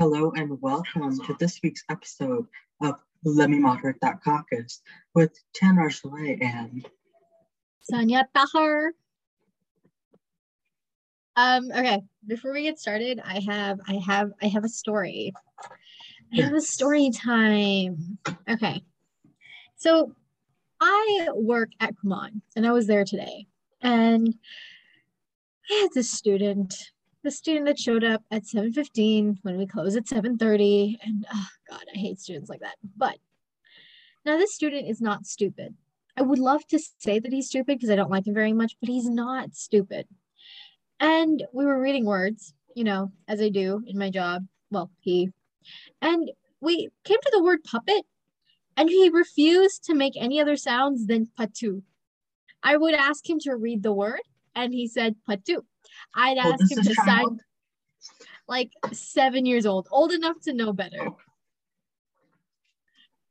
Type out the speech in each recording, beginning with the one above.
Hello and welcome to this week's episode of Let Me Moderate That Caucus with Tanner Chalet and Sonia Tahar. Um, okay, before we get started, I have I have I have a story. I have a story time. Okay. So I work at Kumon and I was there today. And I had this student the student that showed up at 7.15 when we close at 7.30 and oh god i hate students like that. But now this student is not stupid. I would love to say that he's stupid because i don't like him very much but he's not stupid. And we were reading words you know as i do in my job well he and we came to the word puppet and he refused to make any other sounds than patu. I would ask him to read the word and he said patu I'd Oh, ask this him to child? sign like seven years old, old enough to know better.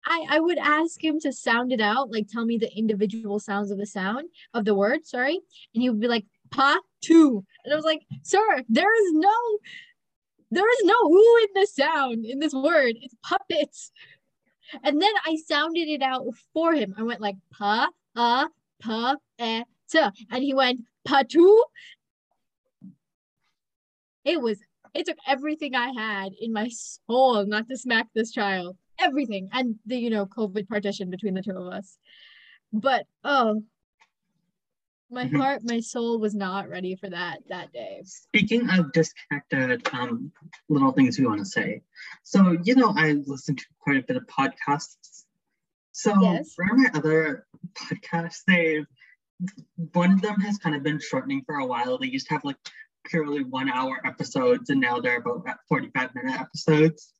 I, I would ask him to sound it out, like tell me the individual sounds of the sound of the word, sorry. And he would be like, pa two. And I was like, sir, there is no there is no ooh in the sound in this word. It's puppets. And then I sounded it out for him. I went like pa, uh, pa, eh, ta. And he went patu. It was it took everything I had in my soul not to smack this child. Everything. And the, you know, COVID partition between the two of us. But oh my Mhm. heart, my soul was not ready for that that day. Speaking of disconnected um, little things we want to say. So, you know, I listen to quite a bit of podcasts. So, Yes. for my other podcasts, they one of them has kind of been shortening for a while. They used to have like purely one hour episodes, and now they're about 45 minute episodes.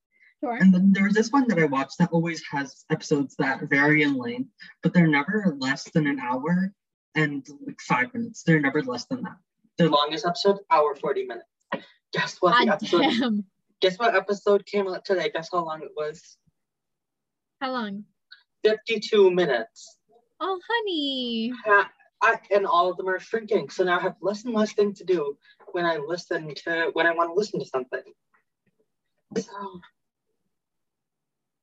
Sure. And then there's this one that I watch that always has episodes that vary in length, but they're never less than an hour and like five minutes. They're never less than that. The longest episode, hour 40 minutes. Guess what? The God episode, damn. guess what episode came out today? Guess how long it was? How long? 52 minutes. Oh, honey. Ha- I, and all of them are shrinking. So now I have less and less thing to do when I listen to when I want to listen to something. So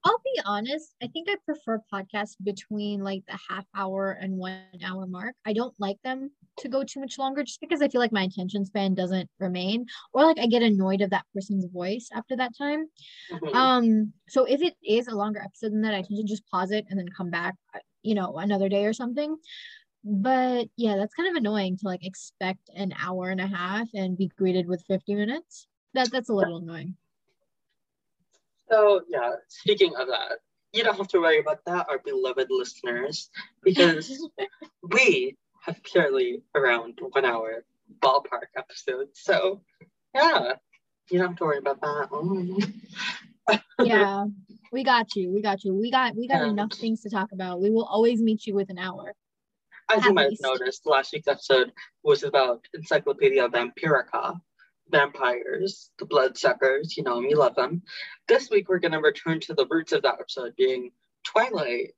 I'll be honest. I think I prefer podcasts between like the half hour and one hour mark. I don't like them to go too much longer just because I feel like my attention span doesn't remain or like I get annoyed of that person's voice after that time. mhm. Um, so if it is a longer episode than that, I tend to just pause it and then come back, uh, you know, another day or something. But yeah, that's kind of annoying to like expect an hour and a half and be greeted with 50 minutes. That that's a little annoying. so yeah, speaking of that, you don't have to worry about that, our beloved listeners, because we have purely around one hour ballpark episodes. So yeah, you don't have to worry about that. Mm. yeah, we got you. We got you. We got we got Yeah. enough things to talk about. We will always meet you with an hour. As you might have noticed, last week's episode was about Encyclopedia Vampirica, vampires, the bloodsuckers, you know, we love them. This week we're going to return to the roots of that episode being Twilight.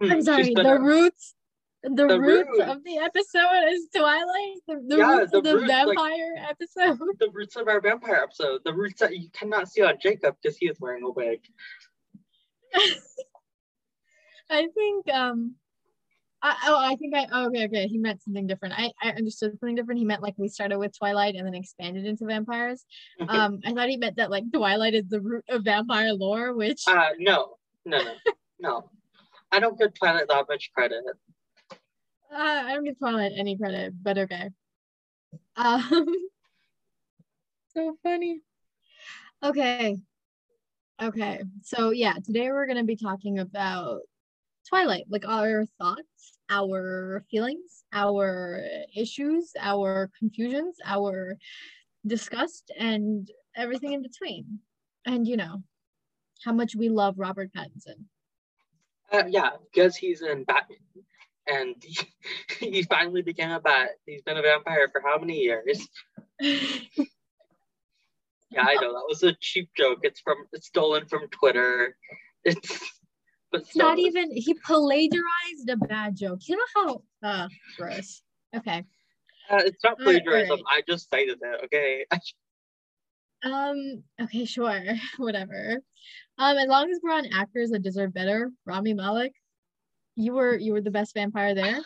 Hmm, I'm sorry. The roots, the, The roots root. of the episode is Twilight. The, the Yeah, roots the of the roots, like- vampire episode. the roots of our vampire episode, the roots that you cannot see on Jacob because he is wearing a wig. I think um I, oh I think I oh, okay okay he meant something different. I, I understood something different. He meant like we started with Twilight and then expanded into vampires. Um I thought he meant that like Twilight is the root of vampire lore, which uh, no, no, no, no. I don't give Twilight that much credit. uh, I don't give Twilight any credit, but okay. Um so funny. Okay. Okay. So yeah, today we're gonna be talking about Twilight, like our thoughts, our feelings, our issues, our confusions, our disgust, and everything in between. And you know, how much we love Robert Pattinson. Uh, yeah, because he's in Batman. And he, he finally became a bat. He's been a vampire for how many years? Yeah, I know that was a cheap joke. It's from it's stolen from Twitter. It's It's not even he plagiarized a bad joke. You know how uh gross. Okay. uh, it's not plagiarism. alright. I just cited it. Okay. Um, okay, sure. Whatever. Um, as long as we're on actors that deserve better, Rami Malek, you were you were the best vampire there.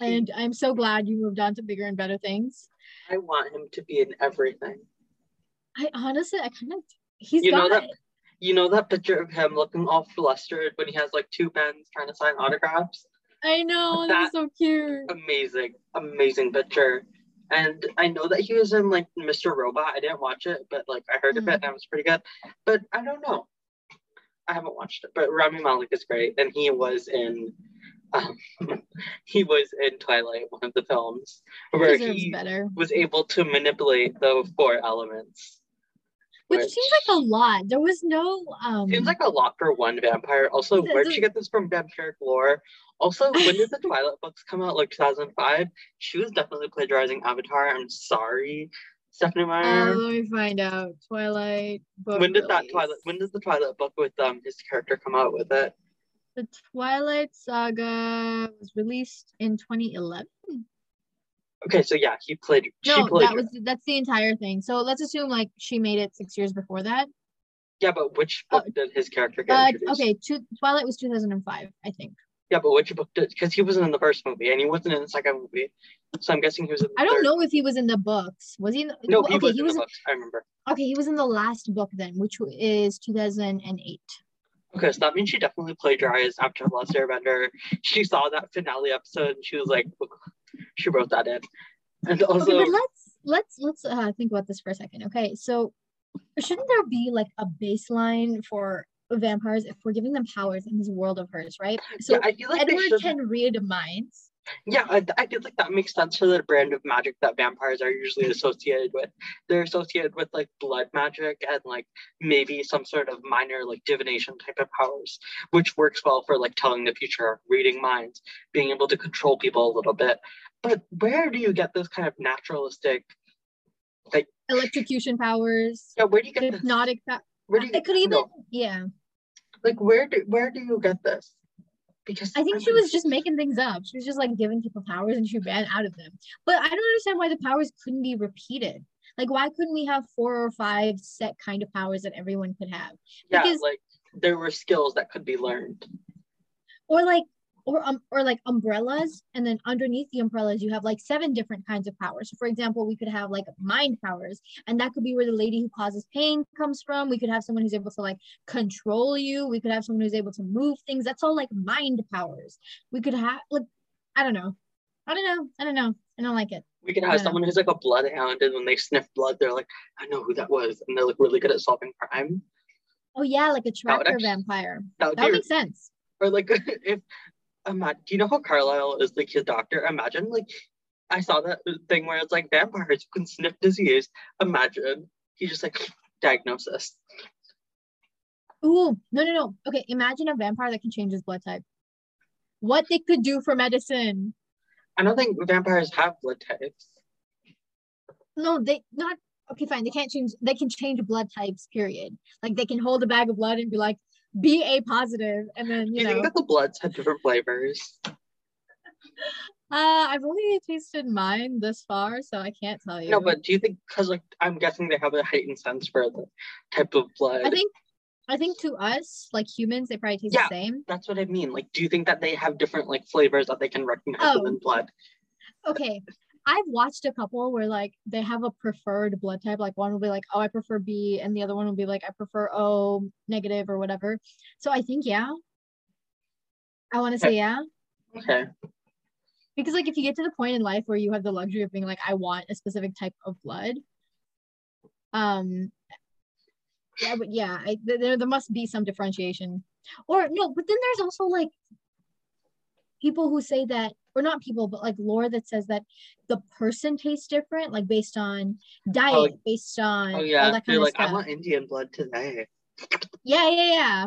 And I'm so glad you moved on to bigger and better things. I want him to be in everything. I honestly I kind of he's You know got that- You know that picture of him looking all flustered when he has like two pens trying to sign autographs? I know that's so cute. Amazing, amazing picture. And I know that he was in like Mr. Robot. I didn't watch it, but like I heard of it and it was pretty good. But I don't know. I haven't watched it. But Rami Malek is great, and he was in um, he was in Twilight, one of the films, where he better. was able to manipulate the four elements. Which seems like a lot. There was no um Seems like a lot for one vampire. Also, where'd the- she get this from vampiric lore? Also, when did the Twilight books come out? Like 2005? She was definitely plagiarizing Avatar. I'm sorry, Stephenie uh, Meyer. let me find out. Twilight book. when did that release. Twilight? When did the Twilight book with um his character come out with it? The Twilight Saga was released in 2011. Okay, so yeah, he played. she No, played. that was that's the entire thing. So let's assume like she made it six years before that. Yeah, but which Uh, book did his character get Uh, introduced? okay, two, Twilight was 2005, I think. Yeah, but which book did? Because he wasn't in the first movie and he wasn't in the second movie, so I'm guessing he was in. The I don't third. know if he was in the books. Was he? In the, No, he okay, was he in was. the books. I remember. Okay, he was in the last book then, which is 2008. Okay, so that means she definitely plagiarized after the Last Airbender. She saw that finale episode and she was like, she wrote that in. And also, Okay, but let's let's let's uh, think about this for a second. Okay, so shouldn't there be like a baseline for vampires if we're giving them powers in this world of hers, right? So yeah, I feel like Edward should. can read minds. Yeah, I, I feel like that makes sense for the brand of magic that vampires are usually associated with. They're associated with like blood magic and like maybe some sort of minor like divination type of powers, which works well for like telling the future, reading minds, being able to control people a little bit. But where do you get this kind of naturalistic? Like electrocution powers, Yeah, where do you get this? hypnotic. Pa- Where do you it could even, no, yeah. like where do where do you get this? Because I think I'm she was just making things up. She was just like giving people powers and she ran out of them. But I don't understand why the powers couldn't be repeated. Like, why couldn't we have four or five set kind of powers that everyone could have? yeah, because- like there were skills that could be learned. Or like, or um, or like umbrellas, and then underneath the umbrellas you have like seven different kinds of powers. So for example, we could have like mind powers, and that could be where the lady who causes pain comes from. We could have someone who's able to like control you. We could have someone who's able to move things. That's all like mind powers. We could have like, I don't know, I don't know, I don't know, I don't like it. We could have someone who's like a bloodhound, and when they sniff blood, they're like, "I know who that was," and they're like really good at solving crime. Oh yeah, like a tracker actu- vampire. That would That would make sense. or like if, ima- do you know how Carlisle is like his doctor? Imagine like, I saw that thing where it's like vampires can sniff disease. Imagine he's just like diagnosis. Ooh, no, no, no. Okay, imagine a vampire that can change his blood type. What they could do for medicine. I don't think vampires have blood types. No, they not okay, fine. They can't change they can change blood types, period. Like they can hold a bag of blood and be like, be A positive, and then you you know. think that the bloods have different flavors? Uh I've only tasted mine this far, so I can't tell you. No, but do you think because like I'm guessing they have a heightened sense for the type of blood? I think I think to us, like humans, they probably taste Yeah. the same. That's what I mean. Like, do you think that they have different like flavors that they can recognize Oh. within blood? okay i've watched a couple where like they have a preferred blood type like one will be like oh i prefer b and the other one will be like i prefer o negative or whatever. So i think yeah. I want to say yeah. Okay. because like if you get to the point in life where you have the luxury of being like i want a specific type of blood um yeah but yeah I, there, there must be some differentiation. Or no but then there's also like people who say that or not people but like lore that says that the person tastes different like based on diet based on Oh all yeah. that They're kind of like, stuff I want Indian blood today. yeah yeah yeah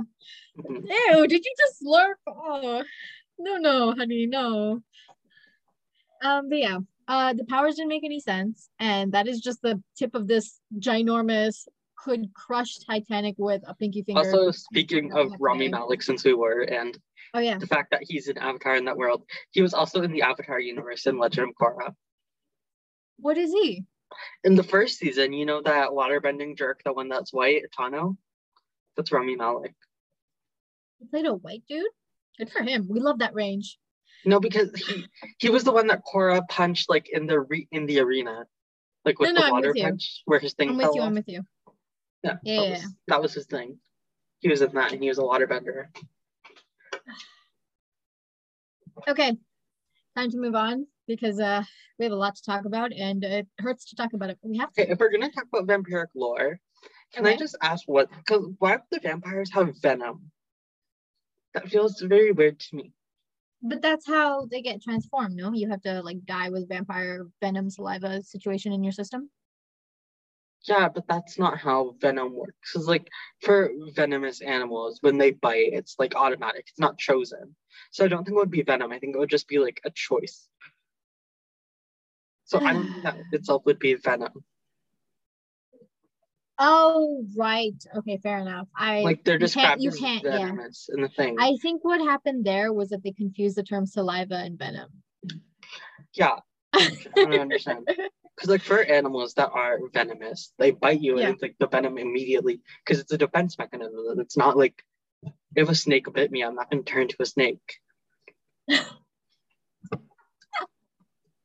Mhm. Ew, did you just slurp? Oh, no, no, honey, no. Um, but yeah, uh, the powers didn't make any sense, and that is just the tip of this ginormous could crush Titanic with a pinky finger. Also, speaking of Rami. Malek, since we were, and Oh yeah, the fact that he's an Avatar in that world, he was also in the Avatar universe in Legend of Korra. what is he? In the first season, you know that waterbending jerk, the one that's white, Tahno? That's Rami Malek. He played a white dude. Good for him. We love that range. No, because he he was the one that Korra punched like in the re- in the arena, like with No, no, the water with punch where his thing was. I'm with you. off. I'm with you. yeah, Yeah, that was, that was his thing. He was in that, and he was a waterbender. Okay. Time to move on because uh we have a lot to talk about and it hurts to talk about it. but We have to. Okay, if we're gonna talk about vampiric lore, can I just ask what? Because why do the vampires have venom? That feels very weird to me. But that's how they get transformed, no? You have to like die with vampire venom saliva situation in your system. Yeah, but that's not how venom works. It's like for venomous animals, when they bite, it's like automatic. It's not chosen. So I don't think it would be venom. I think it would just be like a choice. So I don't think that itself would be venom. Oh, right. Okay, fair enough. I Like they're you can't- you can't- yeah. venomous in the thing. I think what happened there was that they confused the term saliva and venom. Yeah, I don't understand. Because like for animals that are venomous, they bite you Yeah. and it's like the venom immediately because it's a defense mechanism. It's not like if a snake bit me, I'm not gonna turn into a snake.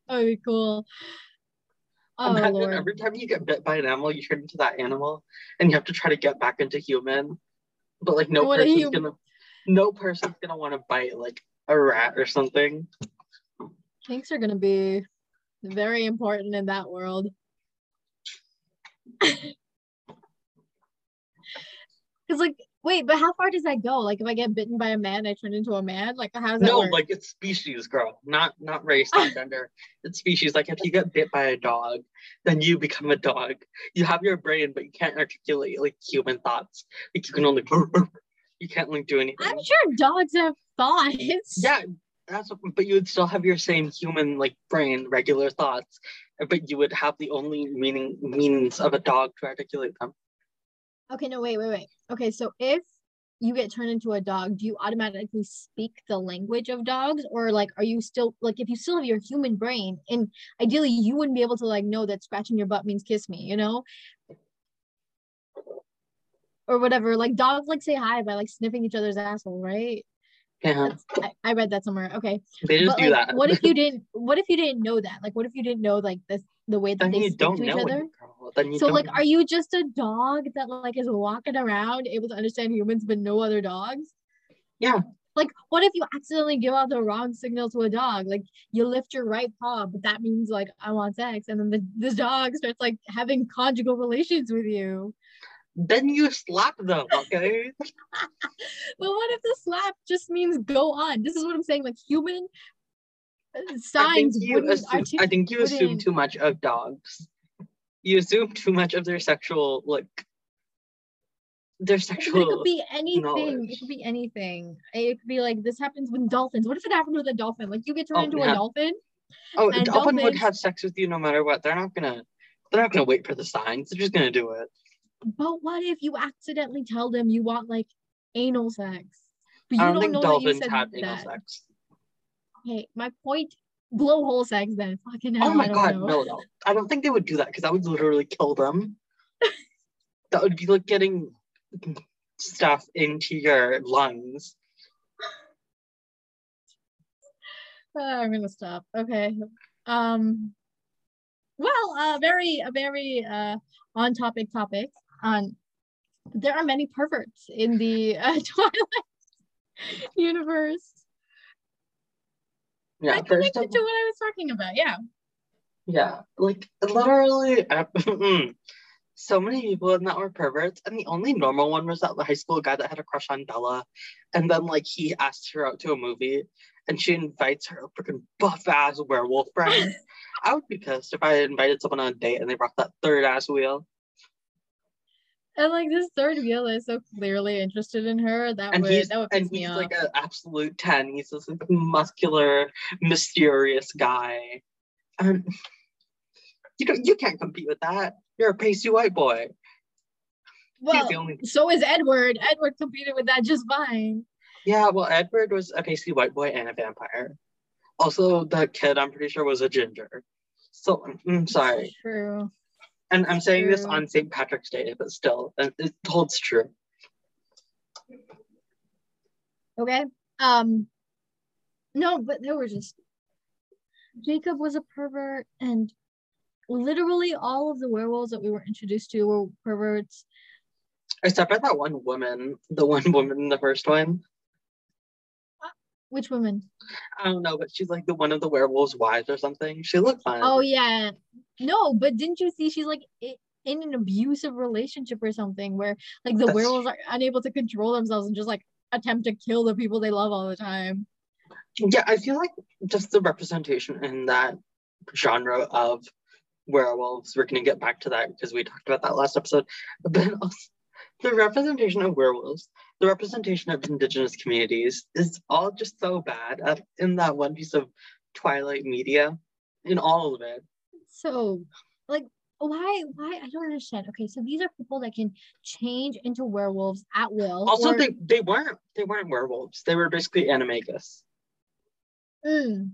Oh, cool. Oh Imagine Lord. every time you get bit by an animal, you turn into that animal and you have to try to get back into human. But like no What person's you- gonna no person's gonna want to bite like a rat or something. Kinks are gonna be very important in that world. Cause like, wait, but how far does that go? Like, if I get bitten by a man, I turn into a man. Like, how does that No, work? like it's species, girl. Not not race, not gender. It's species. Like if you get bit by a dog, then you become a dog. You have your brain, but you can't articulate like human thoughts. Like you can only you can't like do anything. I'm sure dogs have thoughts. Yeah, that's but you would still have your same human like brain, regular thoughts, but you would have the only meaning means of a dog to articulate them. Okay, no, wait, wait, wait. Okay, so if you get turned into a dog, do you automatically speak the language of dogs? Or like are you still like if you still have your human brain and ideally you wouldn't be able to like know that scratching your butt means kiss me, you know? Or whatever. Like dogs like say hi by like sniffing each other's asshole, right? Yeah, I, I read that somewhere. Okay. they just but do like that. what if you didn't what if you didn't know that? Like what if you didn't know like this the way that then they speak don't to each other? it, girl. Then you So like know. are you just a dog that like is walking around able to understand humans but no other dogs? Yeah. Like what if you accidentally give out the wrong signal to a dog? Like you lift your right paw, but that means like I want sex, and then the, this dog starts like having conjugal relations with you. Then you slap them, okay? But what if the slap just means go on? This is what I'm saying. Like human uh, I think signs you wouldn't assume, artic- I think you assume too much of dogs. You assume too much of their sexual like their But it could be anything. knowledge. It could be anything. It could be like this happens with dolphins. What if it happened with a dolphin? Like you get turned Oh, into yeah. a dolphin. Oh, and dolphin would have sex with you no matter what. They're not gonna they're not gonna wait for the signs. They're just gonna do it. But what if you accidentally tell them you want like anal sex? But you I don't, don't, think know that you dolphins said have anal sex. Okay, my point. Blowhole sex then. Fucking hell. Oh my I don't god, know. no, no. I don't think they would do that because that would literally kill them. that would be like getting stuff into your lungs. Uh, I'm gonna stop. Okay. Um. Well, uh, very a very uh on topic topic. On there are many perverts in the uh, Twilight universe. Yeah, I connected of to what I was talking about. Yeah. Yeah, like literally, so many people in that were perverts, and the only normal one was that the high school guy that had a crush on Bella, and then like he asked her out to a movie, and she invites her freaking buff ass werewolf friend. I would be pissed if I invited someone on a date and they brought that third ass wheel, And like this third wheel is so clearly interested in her. That and would that would piss and me he's off. like an absolute ten. He's this like, muscular, mysterious guy, and you don't you can't compete with that. You're a pasty white boy. well, only so is Edward. Edward competed with that just fine. Yeah, well, Edward was a pasty white boy and a vampire. Also, the kid, I'm pretty sure, was a ginger. So I'm sorry. True. And I'm saying this on St. Patrick's Day, but still, it holds true. Okay. Um no, but there were just Jacob was a pervert and literally all of the werewolves that we were introduced to were perverts. Except for that one woman, the one woman in the first one. Which woman? I don't know, but she's like the one of the werewolves' wives or something. She looked fine. Oh yeah. No, but didn't you see she's like in an abusive relationship or something where like the That's- werewolves are unable to control themselves and just like attempt to kill the people they love all the time. Yeah, I feel like just the representation in that genre of werewolves, we're going to get back to that because we talked about that last episode. But also, the representation of werewolves, the representation of indigenous communities is all just so bad uh, in that one piece of Twilight media, in all of it. So like why why I don't understand. Okay, so these are people that can change into werewolves at will. Also, or- they, they weren't they weren't werewolves. They were basically animagus. Mm,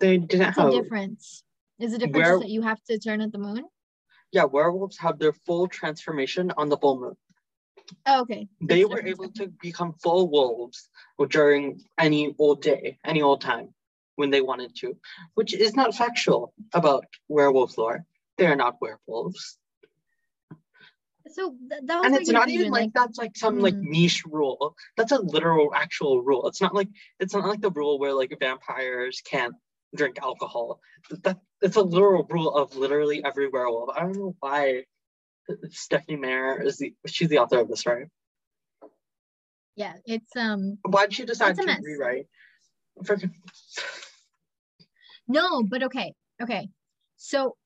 They didn't have difference? Is the difference Were- that you have to turn at the moon? yeah. Werewolves have their full transformation on the full moon. Oh, okay. they were able to become full wolves during any old day, any old time when they wanted to, which is not factual about werewolf lore. They are not werewolves. So th- that was And it's not even confusion, like that's like some like hmm. niche rule. That's a literal actual rule. It's not like it's not like the rule where like vampires can't drink alcohol. That it's a literal rule of literally every werewolf. I don't know why Stephenie Meyer is the she's the author of this, right? yeah, it's um Why'd she decide to mess. rewrite? Freaking no, but okay, okay. So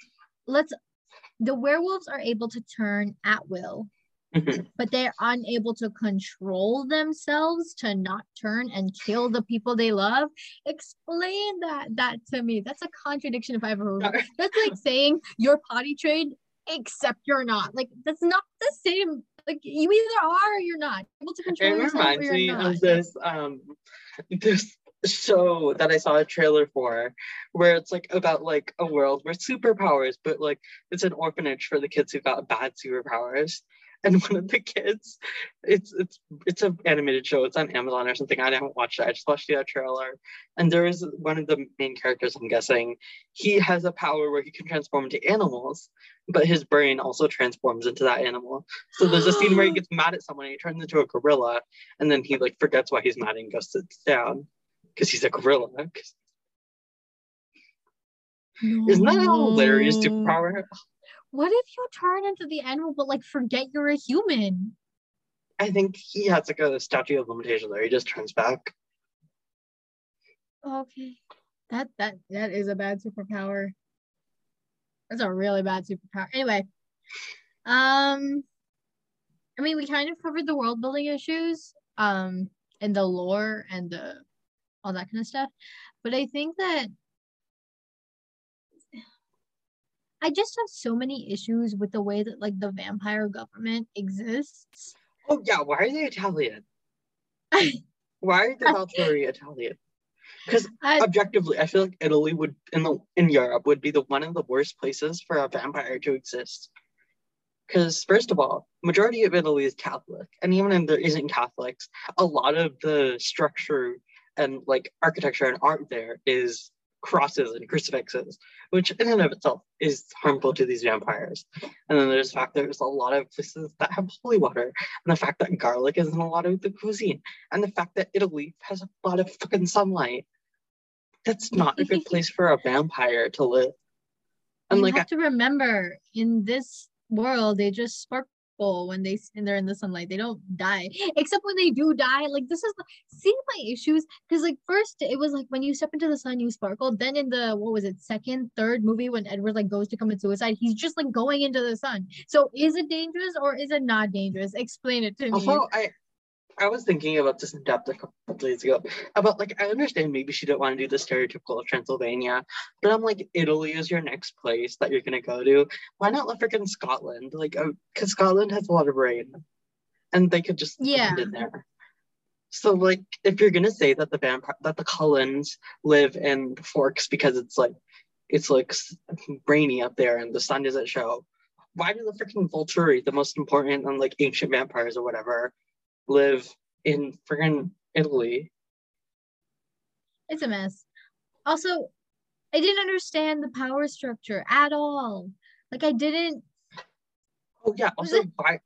let's the werewolves are able to turn at will, Mhm. but they're unable to control themselves to not turn and kill the people they love. Explain that that to me. That's a contradiction if I ever heard. That's like saying you're potty trained except you're not. Like that's not the same. Like you either are or you're not able to control It yourself or reminds me not. of this um this show that I saw a trailer for where it's like about like a world where superpowers, but like it's an orphanage for the kids who got bad superpowers. And one of the kids, it's it's it's an animated show. It's on Amazon or something. I haven't watched it. I just watched the uh, trailer. And there is one of the main characters. I'm guessing he has a power where he can transform into animals, but his brain also transforms into that animal. So there's a scene where he gets mad at someone and he turns into a gorilla, and then he like forgets why he's mad and goes sits down because he's a gorilla. 'Cause- Isn't that hilarious No. superpower? What if you turn into the animal but like forget you're a human? I think he has like a statute of limitation there. He just turns back. Okay. That that that is a bad superpower. That's a really bad superpower. Anyway, um I mean we kind of covered the world building issues, um, and the lore and the all that kind of stuff. But I think that I just have so many issues with the way that like the vampire government exists. Oh yeah, why are they Italian? Why are the Volturi Italian? Because objectively, I feel like Italy would in the in Europe would be the one of the worst places for a vampire to exist. Because first of all, majority of Italy is Catholic, and even if there isn't Catholics, a lot of the structure and like architecture and art there is crosses and crucifixes, which in and of itself is harmful to these vampires. And then there's the fact there's a lot of places that have holy water, and the fact that garlic is in a lot of the cuisine, and the fact that Italy has a lot of fucking sunlight. That's not a good place for a vampire to live. And you like, have to remember in this world they just sparkle when they and they're in the sunlight they don't die. Except when they do die like this is see my issues? Because like first it was like when you step into the sun you sparkle. Then in the what was it second third movie when edward like goes to commit suicide he's just like going into the sun. So is it dangerous or is it not dangerous? Explain it to me. also, I I was thinking about this in depth a couple days ago about like I understand maybe she didn't want to do the stereotypical of Transylvania, but I'm like Italy is your next place that you're gonna go to. Why not let freaking Scotland? Like, oh, because Scotland has a lot of rain, and they could just Yeah. land in there. So like, if you're gonna say that the vampire that the Cullens live in Forks because it's like it's like rainy up there and the sun doesn't show. Why do the freaking Volturi, the most important and like ancient vampires or whatever, live in freaking Italy? It's a mess. Also, I didn't understand the power structure at all. Like I didn't Oh yeah. Also, why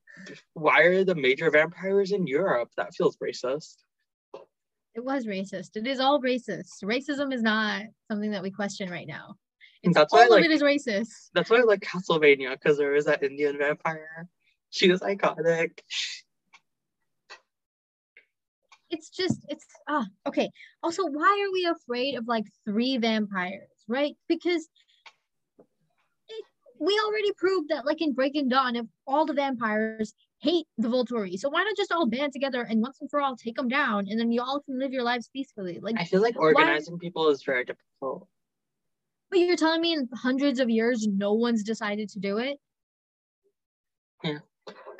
why are the major vampires in Europe? That feels racist. it was racist. It is all racist. Racism is not something that we question right now. It's That's all why, of like- it is racist. That's why I like Castlevania because there is that Indian vampire. She was iconic. It's just it's ah okay. Also, why are we afraid of like three vampires, right? Because it, we already proved that like in Breaking Dawn, if all the vampires hate the Volturi, so why not just all band together and once and for all take them down, and then you all can live your lives peacefully? Like, I feel like Why- organizing people is very difficult. but you're telling me in hundreds of years no one's decided to do it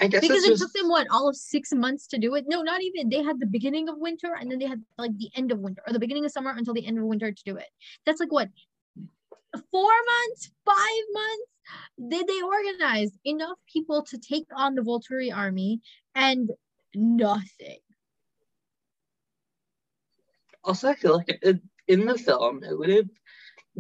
I guess because it took them what all of six months to do it. No, not even. They had the beginning of winter and then they had like the end of winter or the beginning of summer until the end of winter to do it. That's like what four months, five months. Did they organize enough people to take on the Volturi army and nothing? also I feel like it, in the film it would have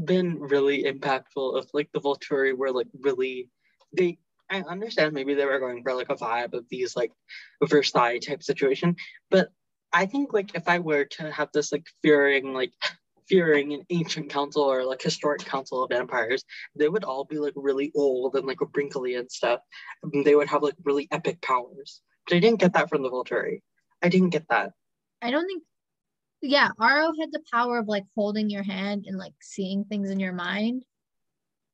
been really impactful if like the Volturi were like really they I understand maybe they were going for like a vibe of these like Versailles type situation, but I think like if I were to have this like fearing like fearing an ancient council or like historic council of vampires, they would all be like really old and like wrinkly and stuff. And they would have like really epic powers. But I didn't get that from the Volturi. I didn't get that. I don't think. Yeah, Aro had the power of like holding your hand and like seeing things in your mind.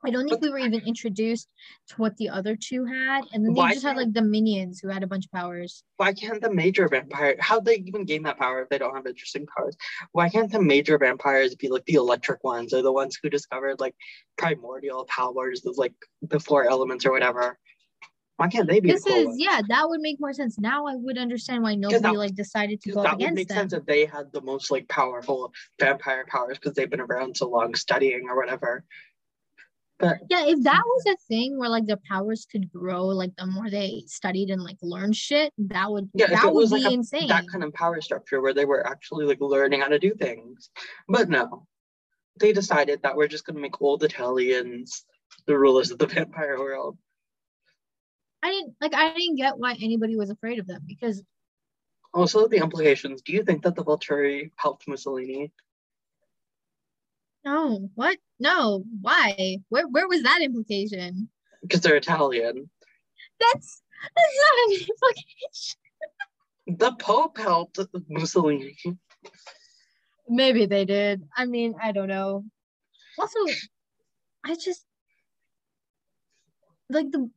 I don't think we were even introduced to what the other two had, and then they Why just had like the minions who had a bunch of powers. why can't the major vampire how'd they even gain that power if they don't have interesting powers why can't the major vampires be like the electric ones or the ones who discovered like primordial powers of like the four elements or whatever why can't they be This the is ones? yeah, that would make more sense. Now I would understand why nobody that- like decided to go that would against make them. sense if they had the most like powerful vampire powers because they've been around so long studying or whatever but Yeah, if that was a thing where like their powers could grow, like the more they studied and like learned shit, that would Yeah, that it would was, be like, a- insane. that kind of power structure where they were actually like learning how to do things. But no, they decided that we're just gonna make old Italians the rulers of the vampire world. I didn't like I didn't get why anybody was afraid of them because Also, the implications. Do you think that the Volturi helped Mussolini? No, what? No, why? Where where was that implication? Because they're Italian. That's that's not an implication. The Pope helped Mussolini. Maybe they did. I mean, I don't know. Also, I just like the,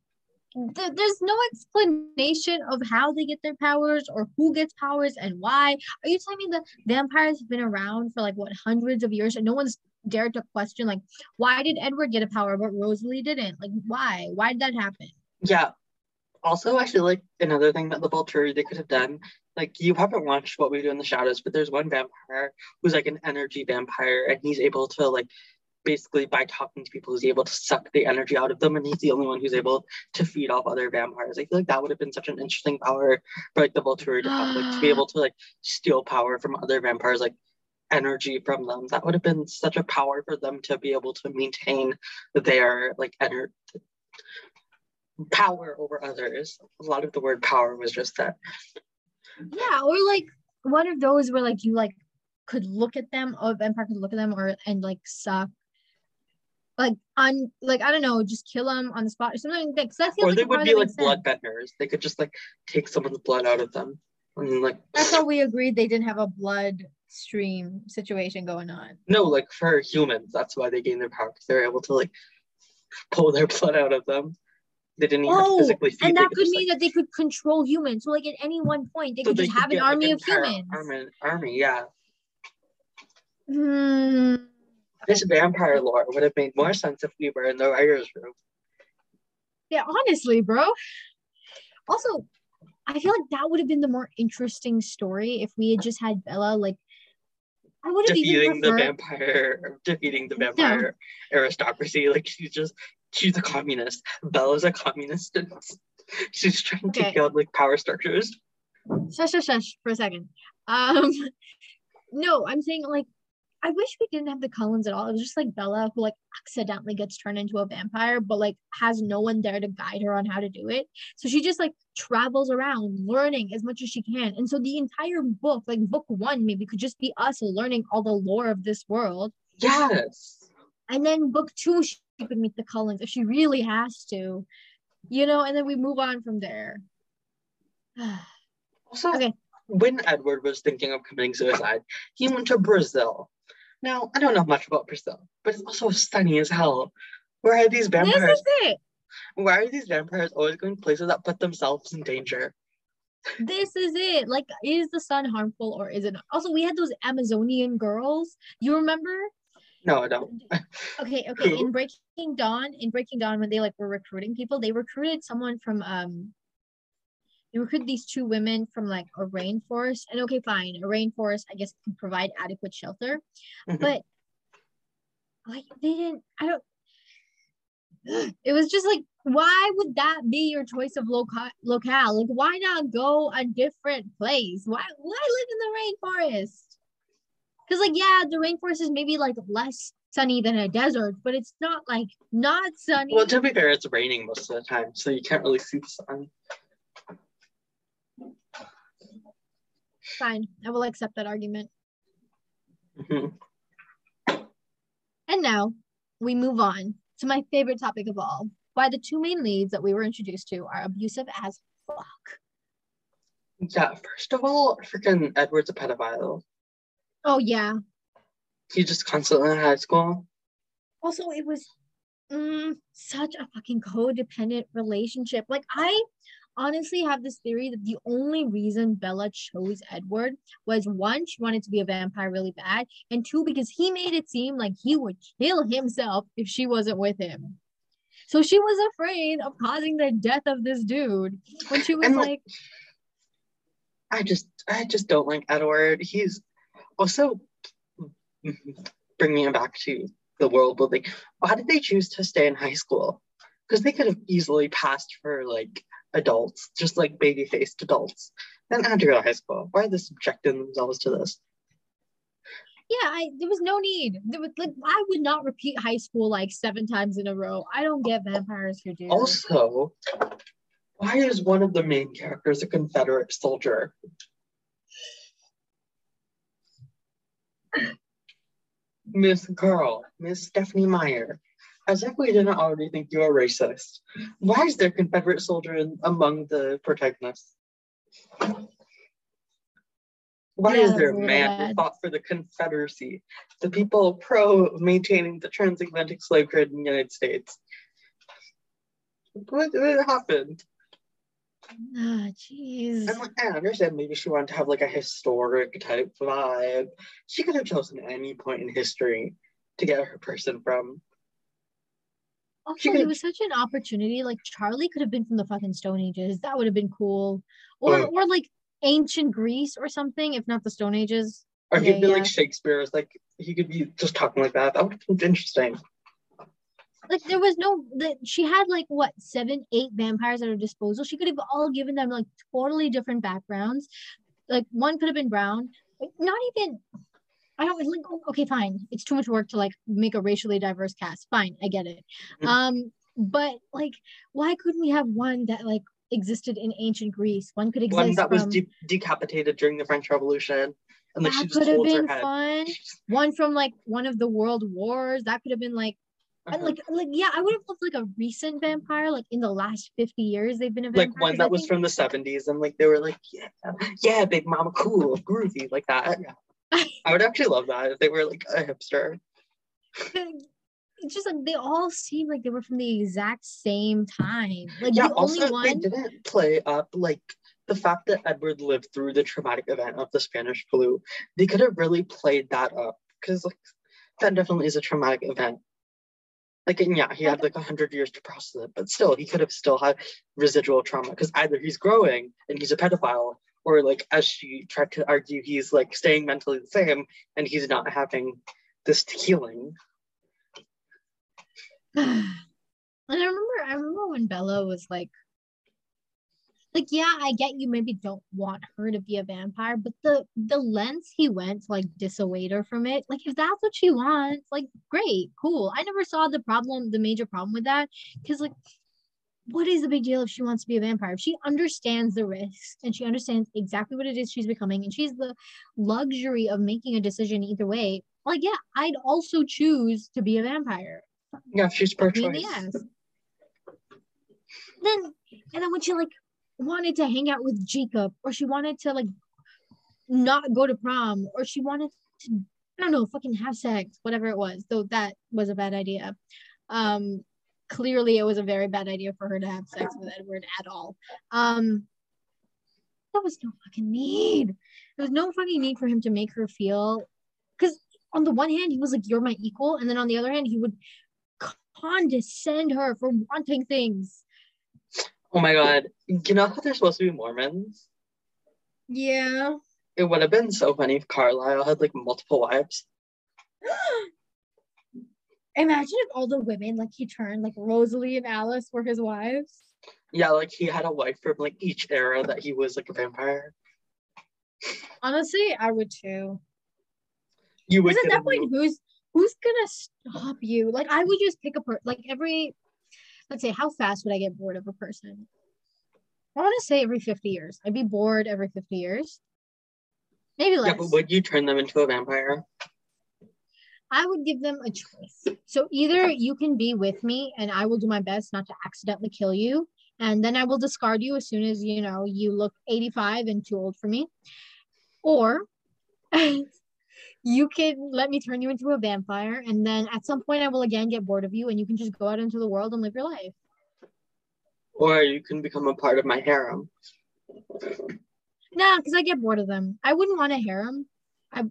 the there's no explanation of how they get their powers or who gets powers and why. Are you telling me the vampires have been around for like what hundreds of years and no one's dared to question like why did Edward get a power but Rosalie didn't? Like why? Why did that happen? Yeah. Also, actually like another thing that the Volturi they could have done, like you haven't watched What We Do in the Shadows, but there's one vampire who's like an energy vampire, and he's able to like basically by talking to people, he's able to suck the energy out of them, and he's the only one who's able to feed off other vampires. I feel like that would have been such an interesting power for like the Volturi to have, like to be able to like steal power from other vampires, like energy from them. That would have been such a power for them to be able to maintain their like energy power over others. A lot of the word power was just that. Yeah, or like one of those where like you like could look at them, or vampire could look at them, or and like suck, like on like I don't know, just kill them on the spot or something like that. Because that Or like they would be like makes sense. blood benders. They could just like take someone's blood out of them. And like That's how we agreed they didn't have a blood stream situation going on. no, like for humans, that's why they gain their power because they're able to like pull their blood out of them. They didn't even have to Oh, physically feed. and that could could mean like, that they could control humans. So like at any one point they so could they just have an get, like, army of humans. Army, army, yeah. Hmm. This vampire lore would have made more sense if we were in the writer's room. Yeah, honestly, bro. Also, I feel like that would have been the more interesting story if we had just had Bella like I would have defeating even the preferred. vampire, defeating the No. vampire aristocracy. Like she's just, she's a communist. Bella's a communist. And she's trying to Okay. take out like power structures. shush, shush, shush for a second. Um, no, I'm saying like, I wish we didn't have the Cullens at all. It was just like Bella who like accidentally gets turned into a vampire, but like has no one there to guide her on how to do it. So she just like travels around learning as much as she can. And so the entire book, like book one, maybe could just be us learning all the lore of this world. Yes. And then book two, she could meet the Cullens if she really has to, you know, and then we move on from there. Also, Okay. when Edward was thinking of committing suicide, he went to Brazil. Now, I don't know much about Brazil, but it's also stunning as hell. Where are these vampires? this is it. Why are these vampires always going places that put themselves in danger? This is it. Like, is the sun harmful or is it not? Also, we had those Amazonian girls. You remember? No, I don't. Okay, okay. Who? In Breaking Dawn, in Breaking Dawn, when they like were recruiting people, they recruited someone from um they recruited these two women from like a rainforest. And okay, fine, a rainforest, I guess can provide adequate shelter. Mhm. But like they didn't I don't it was just like why would that be your choice of loca- locale? Like why not go a different place? Why why live in the rainforest? Because like yeah, the rainforest is maybe like less sunny than a desert, but it's not like not sunny. Well, to be fair, it's raining most of the time, so you can't really see the sun. Fine, I will accept that argument. Mhm. And now we move on to my favorite topic of all. Why the two main leads that we were introduced to are abusive as fuck. Yeah, first of all, freaking Edward's a pedophile. Oh yeah. He just constantly in high school. Also, it was mm, such a fucking codependent relationship. Like I honestly have this theory that the only reason Bella chose Edward was one, she wanted to be a vampire really bad, and two, because he made it seem like he would kill himself if she wasn't with him. So she was afraid of causing the death of this dude when she was like, like, I just, I just don't like Edward. He's also bringing it back to the world building. Why did they choose to stay in high school? Because they could have easily passed for like adults, just like baby faced adults. To to high school. Why are they subjecting themselves to this? yeah, I there was no need. There was like I would not repeat high school like seven times in a row. I don't get vampires who do. Also, why is one of the main characters a Confederate soldier? Miss Girl, Miss Stephenie Meyer, as if we didn't already think you were racist. Why is there Confederate soldier in, among the protagonists? Why Yeah, is there a man who fought for the Confederacy, the people pro maintaining the transatlantic slave trade in the United States? What, what happened? Ah, jeez. And like, I understand maybe she wanted to have like a historic type vibe. She could have chosen any point in history to get her person from. Also, it was such an opportunity. Like Charlie could have been from the fucking Stone Ages. That would have been cool. Or or like ancient Greece or something, if not the Stone Ages. Or he'd be yeah. like Shakespeare, it's like he could be just talking like that. That would have been interesting. Like there was no that she had like what seven, eight vampires at her disposal. She could have all given them like totally different backgrounds. Like one could have been brown. Like, not even I don't like okay, fine. It's too much work to like make a racially diverse cast. Fine, I get it. Mhm. Um, but like why couldn't we have one that like existed in ancient Greece? One could exist One that was de- decapitated during the French Revolution. And like she that just could have holds her been fun. One from like one of the world wars. That could have been like Uh-huh. like like yeah, I would have loved like a recent vampire, like in the last 50 years they've been a vampire, like one that was from the 70s and like they were like yeah yeah big mama cool groovy like that i would actually love that if they were like a hipster it's just like they all seem like they were from the exact same time. Like yeah the also only they didn't play up like the fact that edward lived through the traumatic event of the spanish flu they could have really played that up because like that definitely is a traumatic event like and yeah he had like 100 years to process it but still he could have still had residual trauma because either he's growing and he's a pedophile or like as she tried to argue, he's like staying mentally the same, and he's not having this healing. and I remember, I remember when Bella was like, like yeah, I get you maybe don't want her to be a vampire, but the the lens he went to like dissuade her from it, like if that's what she wants, like great, cool. I never saw the problem, the major problem with that, because like what is the big deal if she wants to be a vampire? If she understands the risks and she understands exactly what it is she's becoming, and she's the luxury of making a decision either way, like, yeah, I'd also choose to be a vampire. Yeah, she's pro choice. Then, and then when she like wanted to hang out with Jacob, or she wanted to like not go to prom, or she wanted to, I don't know, fucking have sex, whatever it was, though that was a bad idea. Um, clearly it was a very bad idea for her to have sex with Edward at all. Um, that was no fucking need. There was no fucking need for him to make her feel because on the one hand he was like you're my equal, and then on the other hand he would condescend her for wanting things. Oh my god! You know how they're supposed to be Mormons? Yeah. It would have been so funny if Carlisle had like multiple wives. Imagine if all the women like he turned like Rosalie and Alice were his wives. Yeah, like he had a wife from like each era that he was like a vampire. Honestly, I would too. You would. At that point, who's who's gonna stop you? Like I would just pick a per like every let's say how fast would I get bored of a person? I want to say every 50 years. I'd be bored every 50 years. Maybe less. Yeah, but would you turn them into a vampire? I would give them a choice. So either you can be with me and I will do my best not to accidentally kill you. And then I will discard you as soon as you know you look 85 and too old for me. Or you can let me turn you into a vampire. And then at some point I will again get bored of you and you can just go out into the world and live your life. Or you can become a part of my harem. Nah, because I get bored of them. I wouldn't want a harem. I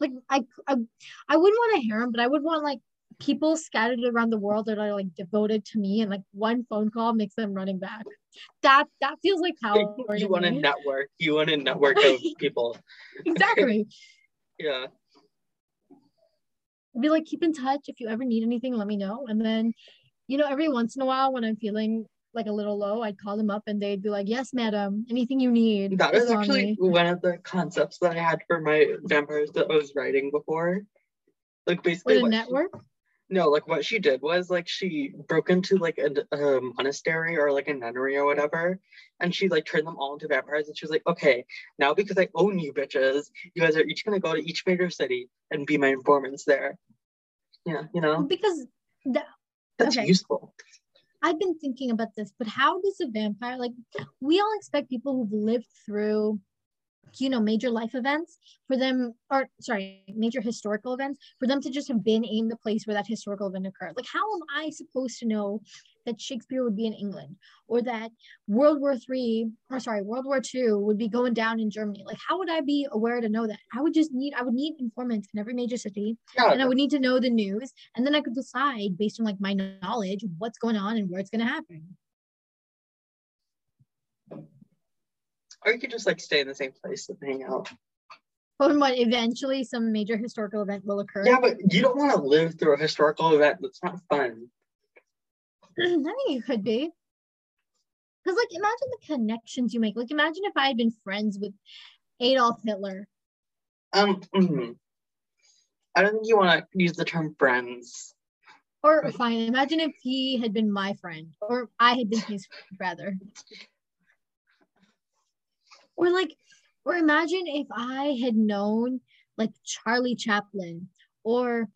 like I, I I wouldn't want a harem, but I would want like people scattered around the world that are like devoted to me and like one phone call makes them running back. That that feels like how you want a network. You want a network of people. exactly. yeah. I'd Be like, keep in touch. If you ever need anything, let me know. And then, you know, every once in a while when I'm feeling like a little low, I'd call them up and they'd be like, "Yes, madam, anything you need." That was actually one of the concepts that I had for my vampires that I was writing before. Like basically, what a network. She, no, like what she did was like she broke into like a, a um, monastery or like a nunnery or whatever, and she like turned them all into vampires. And she was like, "Okay, now because I own you bitches, you guys are each gonna go to each major city and be my informants there." Yeah, you know. Because that, that's okay. useful. I've been thinking about this, but how does a vampire like we all expect people who've lived through you know major life events for them or sorry major historical events for them to just have been in the place where that historical event occurred. Like how am i supposed to know that shakespeare would be in england or that world war three or sorry world war two would be going down in germany like how would i be aware to know that i would just need i would need informants in every major city yeah. and i would need to know the news and then i could decide based on like my knowledge what's going on and where it's going to happen Or you could just like stay in the same place and hang out. But what eventually some major historical event will occur. Yeah, but you don't want to live through a historical event. That's not fun. I think it could be. Because like imagine the connections you make. Like imagine if I had been friends with Adolf Hitler. Um. I don't think you want to use the term friends. Or fine, imagine if he had been my friend, or I had been his friend, rather. Or like, or imagine if I had known like Charlie Chaplin or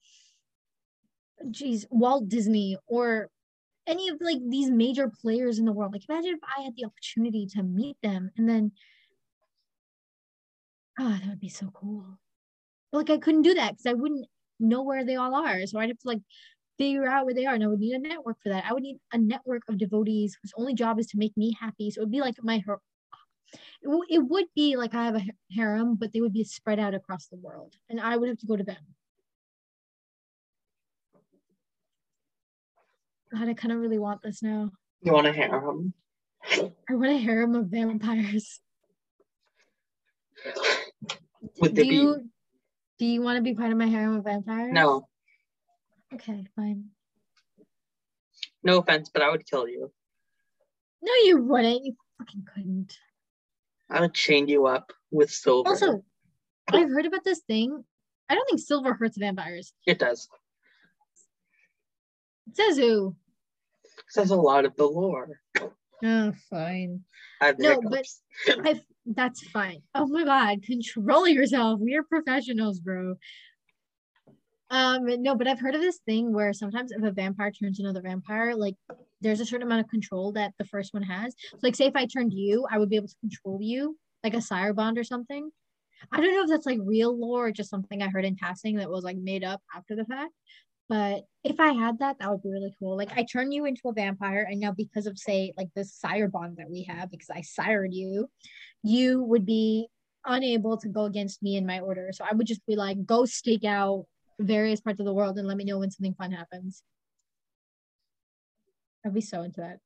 geez, Walt Disney or any of like these major players in the world. Like imagine if I had the opportunity to meet them and then oh, that would be so cool. But, like I couldn't do that because I wouldn't know where they all are. So I'd have to like figure out where they are. And I would need a network for that. I would need a network of devotees whose only job is to make me happy. So it would be like my it, w- it would be like I have a harem, but they would be spread out across the world, and I would have to go to them. God, I kind of really want this now. You want a harem? I want a harem of vampires. Would do they be? you do you want to be part of my harem of vampires? No, Okay, fine. no offense, but I would kill you. No, you wouldn't. You fucking couldn't. I would chain you up with silver. Also, I've heard about this thing. I don't think silver hurts vampires. it does. It says who? Says a lot of the lore. Oh, fine. No, but. I've, that's fine. Oh my god, control yourself. We are professionals, bro. Um, no, but I've heard of this thing where sometimes if a vampire turns another vampire, like there's a certain amount of control that the first one has. So, like, say if I turned you, I would be able to control you, like a sire bond or something. I don't know if that's like real lore or just something I heard in passing that was like made up after the fact. But if I had that, that would be really cool. Like I turn you into a vampire, and now because of say like this sire bond that we have, because I sired you, you would be unable to go against me in my order. So I would just be like, go stake out various parts of the world and let me know when something fun happens. I'd be so into that.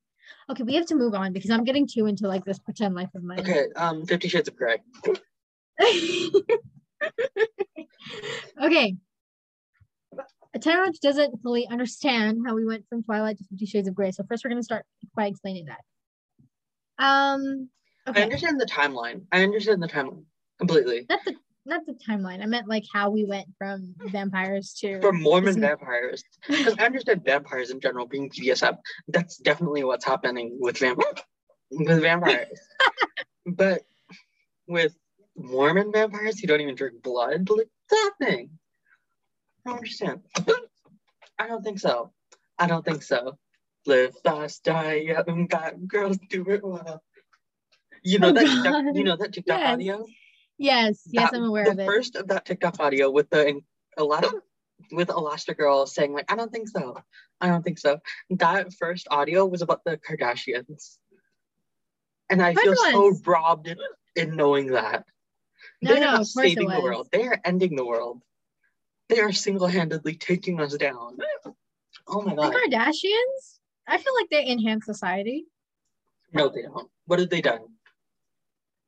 Okay, we have to move on because I'm getting too into like this pretend life of mine. Okay, um, Fifty Shades of Grey. okay. Terrence doesn't fully understand how we went from Twilight to Fifty Shades of Grey. So first, we're gonna start by explaining that. Um. okay. I understand the timeline. I understand the timeline completely. That's the not the timeline. I meant like how we went from vampires to from Mormon vampires, because I understand vampires in general being BDSM. That's definitely what's happening with vampires. With vampires, but with Mormon vampires who don't even drink blood, like what's happening? I don't understand. I don't think so. I don't think so. Live fast, die young, got girls do it well. You know Oh, that God. TikTok, you know that TikTok Yes. audio? yes, yes, That- I'm aware the of it. first of that TikTok audio with the a lot of with Elastigirl saying like, I don't think so. I don't think so. That first audio was about the Kardashians. And I feel so robbed in, in knowing that. No, they no, of course saving the world. They are ending the world. They are single-handedly taking us down. Oh my god. The. Kardashians, I feel like they enhance society. No, they don't. What have they done?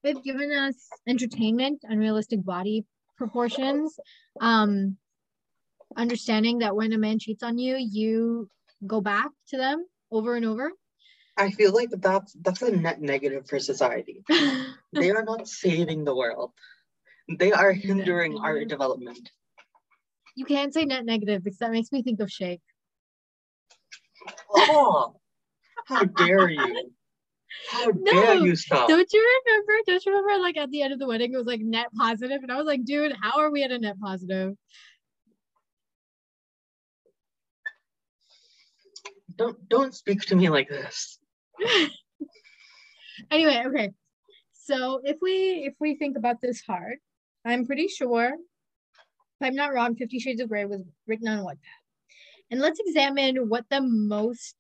They've given us entertainment, unrealistic body proportions, um, understanding that when a man cheats on you, you go back to them over and over. I feel like that's that's a net negative for society. They are not saving the world. They are hindering our development. You can't say net negative because that makes me think of Shake. Oh, how dare you? How No, dare you stop? Don't you remember? Don't you remember like at the end of the wedding it was like net? And I was like, dude, how are we at a net positive? Don't don't speak to me like this. anyway, okay. So if we if we think about this hard, I'm pretty sure, if I'm not wrong, Fifty Shades of Grey was written on Wattpad. And let's examine what the most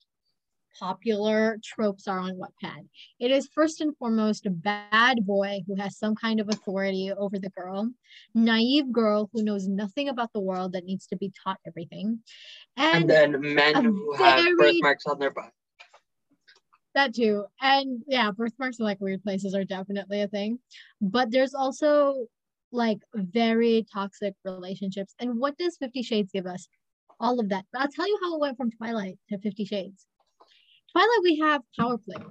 popular tropes are on Wattpad. It is first and foremost a bad boy who has some kind of authority over the girl, naive girl who knows nothing about the world that needs to be taught everything, And and, then men who have birthmarks on their butt. that too. And yeah, birthmarks in like weird places are definitely a thing. But there's also like very toxic relationships. And what does Fifty Shades give us? All of that. But I'll tell you how it went from Twilight to Fifty Shades. Twilight, we have power play.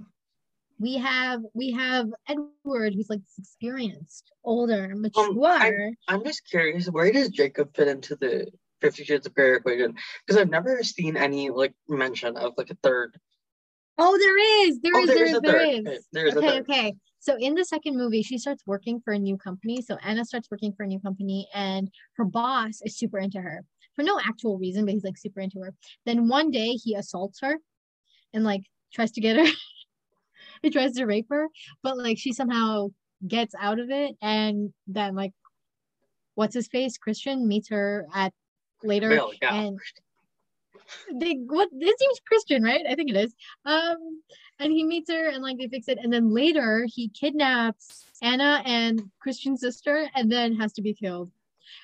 We have we have Edward, who's like experienced, older, mature. Um, I'm just curious, where does Jacob fit into the Fifty Shades of Grey equation? Because I've never seen any like mention of like a third. Oh, there is. There Oh, is. there is There is. Okay, there is Okay. third. Okay. So in the second movie, she starts working for a new company. So Anna starts working for a new company, and her boss is super into her for no actual reason, but he's like super into her. Then one day he assaults her, and like tries to get her. he tries to rape her, but like she somehow gets out of it, and then like, what's his face? Christian meets her at later, Bill, yeah. and they what this seems Christian, right? I think it is. Um, and he meets her and like they fix it, and then later he kidnaps Anna and Christian's sister, and then has to be killed.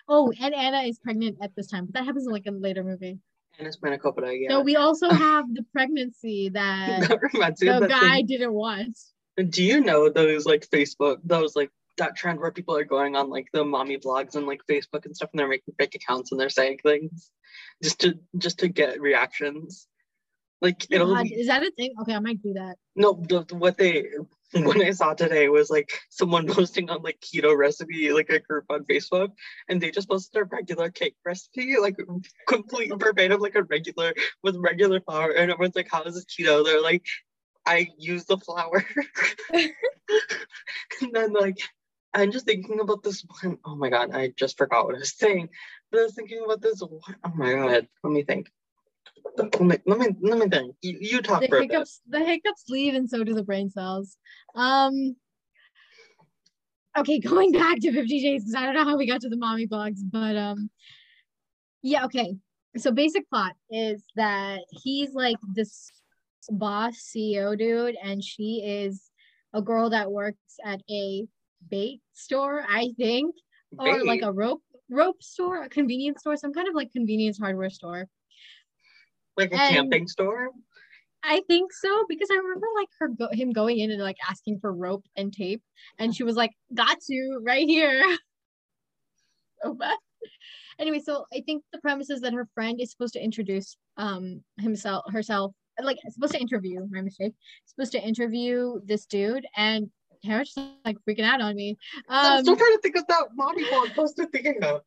Oh, and Anna is pregnant at this time, but that happens in like a later movie. And it's Manicopa, yeah. So we also have the pregnancy that that reminds me of the guy thing. didn't want. Do you know those like Facebook, those like that trend where people are going on like the mommy blogs and like Facebook and stuff, and they're making fake accounts and they're saying things just to just to get reactions. Like it'll God, is that a thing? Okay, I might do that. no, the, what they what I saw today was like someone posting on like keto recipe, like a group on Facebook, and they just posted a regular cake recipe, like complete verbatim, like a regular with regular flour, and everyone's like, "How is this keto?" They're like, "I use the flour," and then like. I'm just thinking about this one. Oh my god, I just forgot what I was saying. But I was thinking about this one. Oh my god, let me think. Let me let me let me think. You, you talk The for hiccups, the hiccups leave, and so do the brain cells. Um. Okay, going back to Fifty Shades because I don't know how we got to the mommy blogs, but um, yeah. Okay, so basic plot is that he's like this boss CEO dude, and she is a girl that works at a bait store, I think, or like a rope rope store, a convenience store, some kind of like convenience hardware store. Like a and- camping store. I think so because I remember like her go- him going in and like asking for rope and tape, and she was like, "Got you right here." so bad. Anyway, so I think the premise is that her friend is supposed to introduce um himself herself like supposed to interview my mistake supposed to interview this dude and Tara's just like freaking out on me I'm um still trying to think of that mommy blog post I'm thinking of.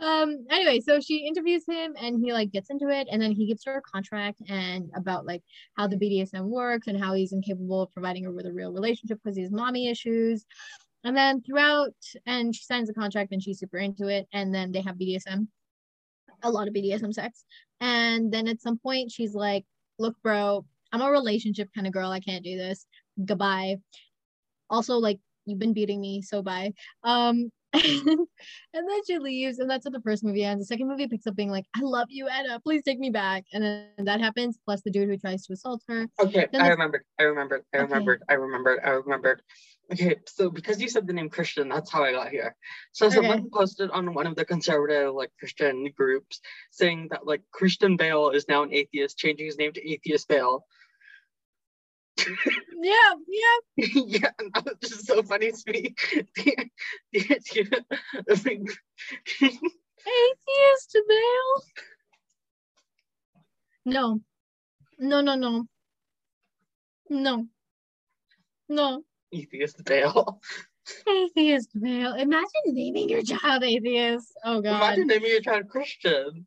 Um anyway so she interviews him and he like gets into it and then he gives her a contract and about like how the bdsm works and how he's incapable of providing her with a real relationship because he has mommy issues. And then throughout and she signs the contract and she's super into it and then they have bdsm a lot of bdsm sex. And then at some point she's like look bro i'm a relationship kind of girl. I can't do this. Goodbye. Also like you've been beating me. So bye. Um and then she leaves and that's how the first movie ends the second movie picks up being like i love you anna please take me back and then that happens plus the dude who tries to assault her Okay, I the- remembered. I remembered. I Okay. I remembered. I remembered. Okay, so because you said the name Christian, that's how I got here. So Okay. someone posted on one of the conservative like Christian groups saying that like Christian Bale is now an atheist, changing his name to Atheist Bale. Yeah yeah yeah, that was just so funny to me. The- the- the- atheist Bale. no no no no no no Atheist Bale. atheist Bale. imagine naming your child atheist oh god Imagine naming your child Christian.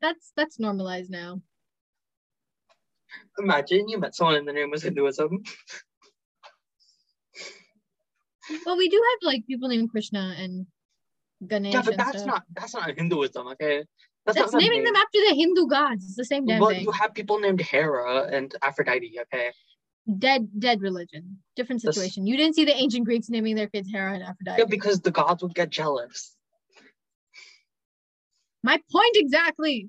that's that's normalized now Imagine you met someone and the name was Hinduism. well we do have like people named krishna and ganesh Yeah, but that's stuff. not that's not Hinduism, okay? that's not naming name. them after the hindu gods it's the same damn Well, thing you have people named Hera and Aphrodite, okay? dead dead religion different That's- situation you didn't see the ancient greeks naming their kids hera and aphrodite Yeah, because the gods would get jealous. my point exactly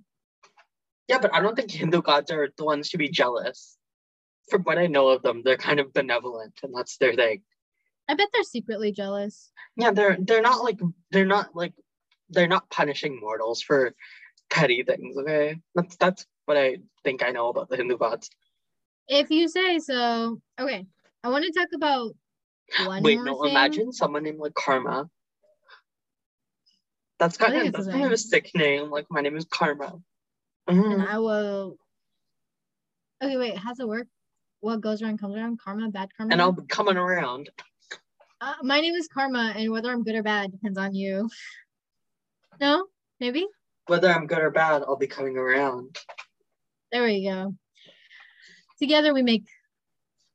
Yeah, but I don't think Hindu gods are the ones to be jealous. From what I know of them, they're kind of benevolent, and that's their thing. i bet they're secretly jealous Yeah, they're they're not like they're not like they're not punishing mortals for petty things. Okay, that's that's what I think I know about the Hindu gods. if you say so okay i want to talk about one Wait, no, thing. imagine someone named like Karma. That's kind of that's kind of a sick name. Like my name is Karma. And Mhm. i will okay wait how's it work what goes around comes around karma bad karma And I'll be coming around. uh, my name is karma and whether i'm good or bad depends on you no maybe Whether I'm good or bad, I'll be coming around. There we go. Together we make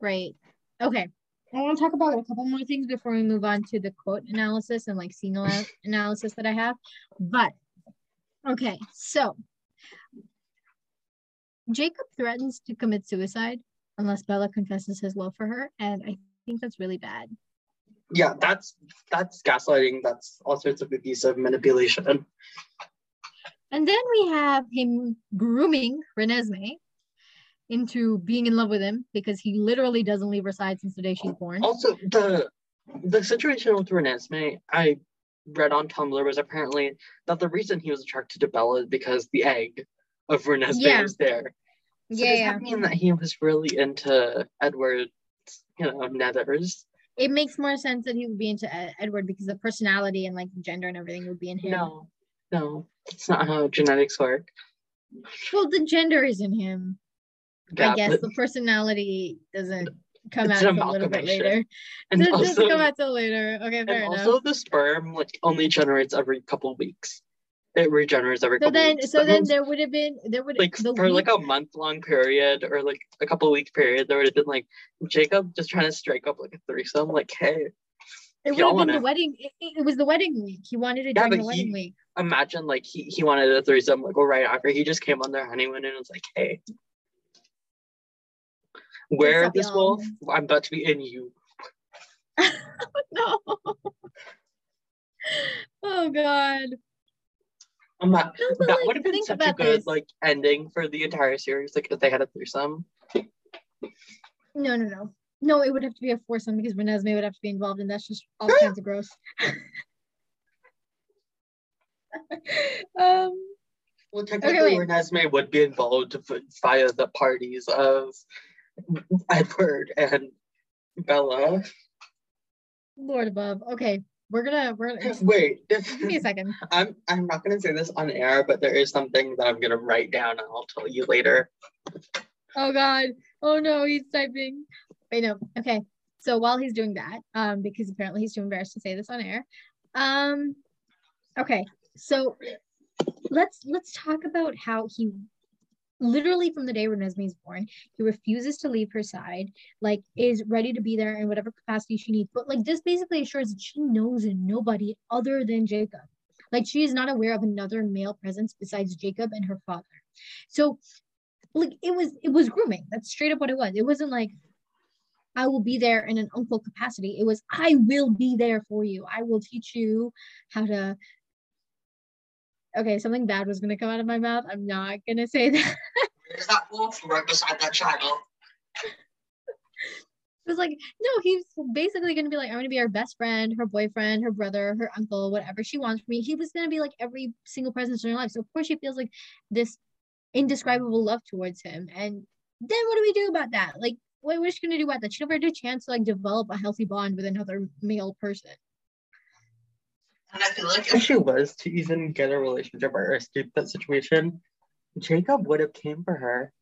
great. Okay. I want to talk about a couple more things before we move on to the quote analysis and like scene analysis that I have. But okay, so Jacob threatens to commit suicide unless Bella confesses his love for her, and I think that's really bad. Yeah, that's that's gaslighting. That's all sorts of abusive manipulation. And then we have him grooming Renesmee into being in love with him because he literally doesn't leave her side since the day she's born. Also, the the situation with Renesmee, I read on Tumblr was apparently that the reason he was attracted to Bella is because the egg of Renesmee Yeah. was there. So Yeah, does yeah. that mean that he was really into Edward's, you know, nethers? it makes more sense that he would be into Ed- Edward because the personality and like gender and everything would be in him. No, no, that's not how genetics work. Well, the gender is in him. I guess but- the personality doesn't come It's out an till a little bit later. and It doesn't also, come out till later. Okay, fair and enough. also the sperm like only generates every couple weeks. It regenerates every so couple then, weeks. so That then there would have been there would like the for like a month long period or like a couple week period, there would have been like Jacob just trying to strike up like a threesome. Like, hey, it would have been the wanna- wedding. It, it it was the wedding week. He wanted it Yeah, during the wedding he- week. imagine like he, he wanted a threesome like right after he just came on their honeymoon and was like, hey, where this wolf? I'm about to be in you. no. oh God. I'm not, No, that like, would have been such a good this. like ending for the entire series, like if they had a threesome. No, no, no. No, it would have to be a foursome because Renesmee would have to be involved, and that's just all kinds of gross. um, Well, technically, wait. Renesmee would be involved via the parties of Edward and Bella. Lord above. Okay, we're gonna we're gonna Wait, give me a second. I'm I'm not gonna say this on air, but there is something that I'm gonna write down and I'll tell you later. Oh God. Oh no, he's typing. Wait, no. Okay. So while he's doing that, um, because apparently he's too embarrassed to say this on air. Um, okay. So let's let's talk about how he literally from the day Renesmee is born, he refuses to leave her side, like is ready to be there in whatever capacity she needs. But like this basically assures that she knows nobody other than Jacob. Like she is not aware of another male presence besides Jacob and her father. So like it was it was grooming. That's straight up what it was. It wasn't like I will be there in an uncle capacity. It was I will be there for you. I will teach you how to Okay, something bad was gonna come out of my mouth. I'm not gonna say that. There's that wolf right beside that child. It was like, no, he's basically gonna be like, I'm gonna be her best friend, her boyfriend, her brother, her uncle, whatever she wants from me. He was gonna be like every single presence in her life. So of course she feels like this indescribable love towards him. And then what do we do about that? Like, what was she gonna do about that? She never had a chance to like develop a healthy bond with another male person. And I feel like if she was to even get a relationship or escape that situation, Jacob would have came for her.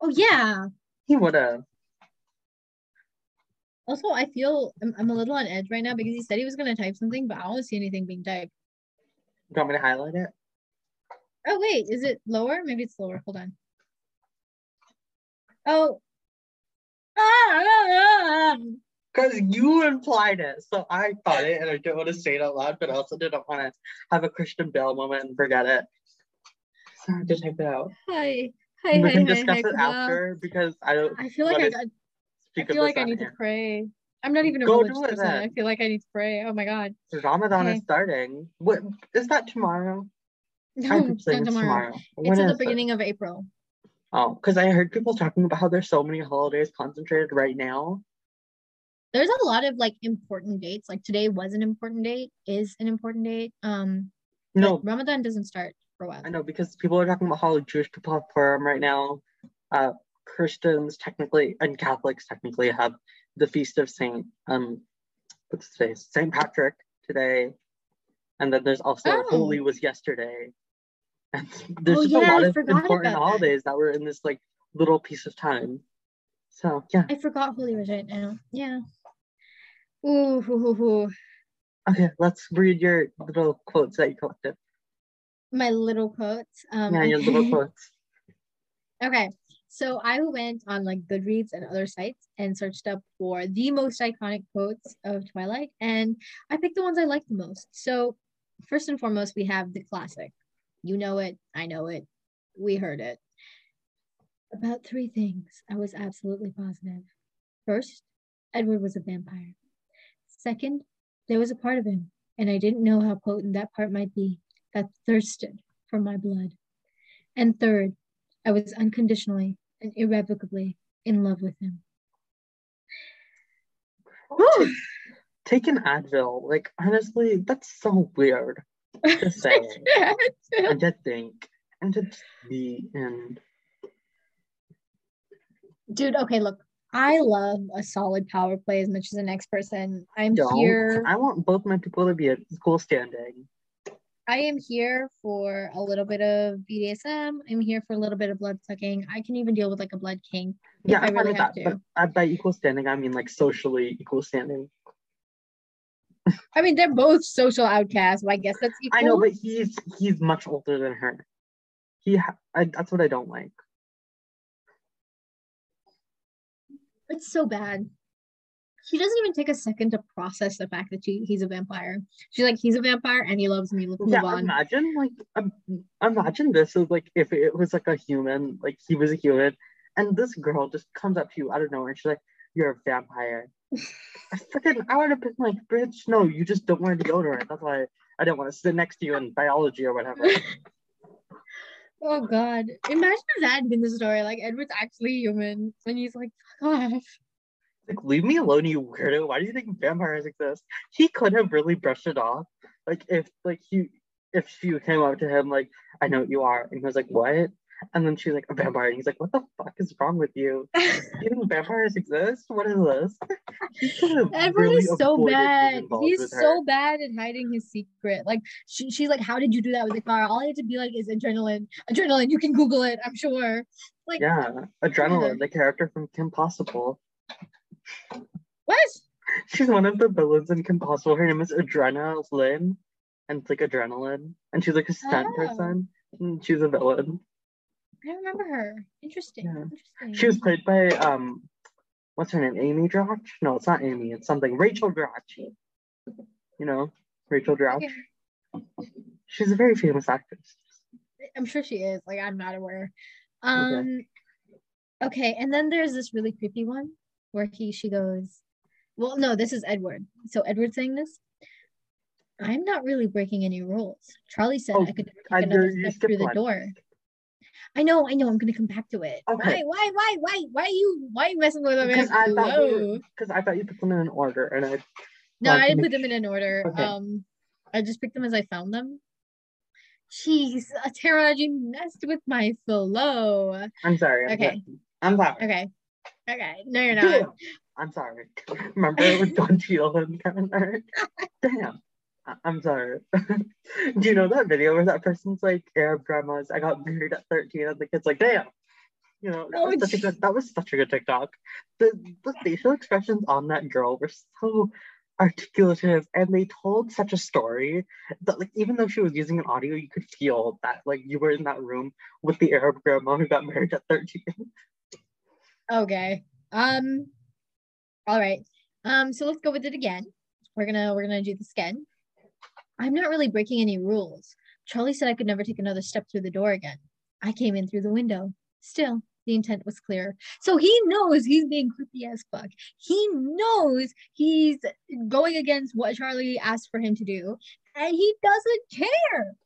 Oh yeah. He would have. Also, I feel I'm, I'm a little on edge right now because he said he was gonna type something, but I don't see anything being typed. You want me to highlight it? Oh wait, is it lower? Maybe it's lower. Hold on. Oh. Ah, ah, ah, ah. Because you implied it. So I thought it and I didn't want to say it out loud, but I also didn't want to have a Christian Bale moment and forget it. So I had to type it out. Hi. Hi, we hi, can hi, discuss hi, it Kamal. after because I don't I feel like I got I feel like I need to pray. I'm not even a Go religious person. I feel like I need to pray. Oh my god. Ramadan is starting. What is that tomorrow? No, it's not tomorrow. tomorrow. It's at the is it? beginning of April. Oh, because I heard people talking about how there's so many holidays concentrated right now. There's a lot of like important dates. Like today was an important date, is an important date. Um No, Ramadan doesn't start for a while. I know because people are talking about how Jewish people have Purim right now. Uh, Christians technically and Catholics technically have the feast of Saint um, what's his face? Saint Patrick today, and then there's also Oh. Holi was yesterday. And there's Oh, just yeah, a lot I of important about that. holidays that were in this like little piece of time. So yeah, I forgot Holi was right now. Yeah. Ooh, hoo, hoo, okay, let's read your little quotes that you collected. my little quotes. Um, yeah, your little okay. quotes. Okay, so I went on like Goodreads and other sites and searched up for the most iconic quotes of Twilight, and I picked the ones I liked the most. So, first and foremost, we have the classic. You know it, I know it, we heard it. About three things I was absolutely positive. First, Edward was a vampire. Second, there was a part of him, and I didn't know how potent that part might be, that thirsted for my blood. And third, I was unconditionally and irrevocably in love with him. Take an Advil. Like honestly, that's so weird to say and to think and to be in. Dude, okay, look, I love a solid power play as much as the next person. I'm Don't. here. I want both my people to be at equal standing. I am here for a little bit of BDSM. I'm here for a little bit of blood sucking. I can even deal with like a blood king. Yeah, I I'm really have that. to. But by equal standing, I mean like socially equal standing. I mean, they're both social outcasts. But I guess that's equal. I know, but he's he's much older than her. He, ha- I, that's what I don't like. It's so bad. She doesn't even take a second to process the fact that she, he's a vampire. She's like, he's a vampire and he loves me. Let's move on. imagine like um, imagine this is like if it was like a human, like he was a human, and this girl just comes up to you out of nowhere and she's like, "You're a vampire." I freaking I would have been like, "Bitch, no, you just don't want to deodorant." That's why I didn't want to sit next to you in biology or whatever. Oh God! Imagine if that had been the story. Like Edward's actually human, and he's like, "Fuck off." like, leave me alone, you weirdo. Why do you think vampires exist? He could have really brushed it off. Like if like he if she came up to him like, I know what you are, and he was like, What? And then she's like, a vampire. And he's like, What the fuck is wrong with you? Do you think vampires exist? What is this? Edward really is so bad. He's with her. so bad at hiding his secret. Like she, she's like, "How did you do that with the car?" All I had to be like is adrenaline. Adrenaline. You can Google it. I'm sure. Like Yeah, Adrena Lynn, the character from Kim Possible. what? She's one of the villains in Kim Possible. Her name is Adrena Lynn, and it's like adrenaline, and she's like a stunt Oh. person. And she's a villain. I don't remember her. Interesting. Yeah. Interesting. She was played by um, what's her name? Amy Dratch? No, it's not Amy. It's something. Rachel Dratch. You know, Rachel Dratch. Okay. She's a very famous actress. I'm sure she is. Like I'm not aware. Um okay, and then there's this really creepy one where he she goes, Well, no, this is Edward. So Edward's saying this. I'm not really breaking any rules. Charlie said Oh, I could take another step through skipped the one. door. I know, I know, I'm gonna come back to it. Okay. Why, why, why, why, why are you why are you messing with them? Because I thought you because I thought you put them in an order, and I No, I didn't put them in an order. Okay. Um, I just picked them as I found them. Jeez, Tara, you messed with my flow. I'm sorry. I'm Okay. sorry. I'm sorry. Okay, okay, no, you're Damn. not. I'm sorry. Remember it was Don Cheadle and Kevin Hart? Damn. I- I'm sorry. Do you know that video where that person's like Arab grandmas? I got married at 13 and the kid's like, damn. You know, that, Oh, was such a good, that was such a good TikTok. The, the facial expressions on that girl were so articulative and they told such a story that like even though she was using an audio, you could feel that like you were in that room with the Arab grandma who got married at 13. Okay. Um. All right. Um. So let's go with it again. We're gonna we're gonna do this again. I'm not really breaking any rules. Charlie said I could never take another step through the door again. I came in through the window. Still, the intent was clear. So he knows he's being creepy as fuck. He knows he's going against what Charlie asked for him to do, and he doesn't care.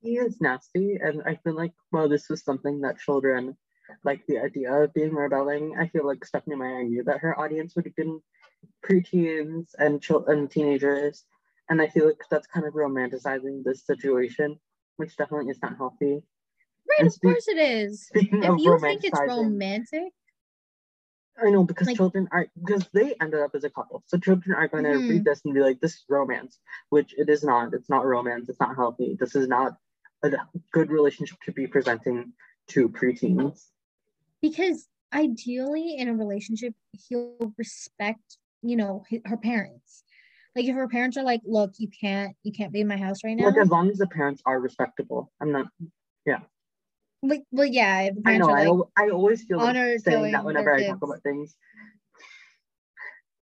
he is nasty and i feel like well this was something that children like the idea of being rebelling i feel like stephenie meyer knew that her audience would have been preteens and and teenagers and i feel like that's kind of romanticizing this situation which definitely is not healthy. Right, of course it is. speaking If of you think it's romantic, i know because like- children are because they ended up as a couple. So children are going to Mhm. read this and be like this is romance which it is not. It's not romance. It's not healthy. This is not a good relationship to be presenting to preteens. Because ideally in a relationship he'll respect you know her parents like if her parents are like look you can't you can't be in my house right now Like as long as the parents are respectable. I'm not. Yeah like well yeah I know. are I, I always feel like saying that whenever I talk about things.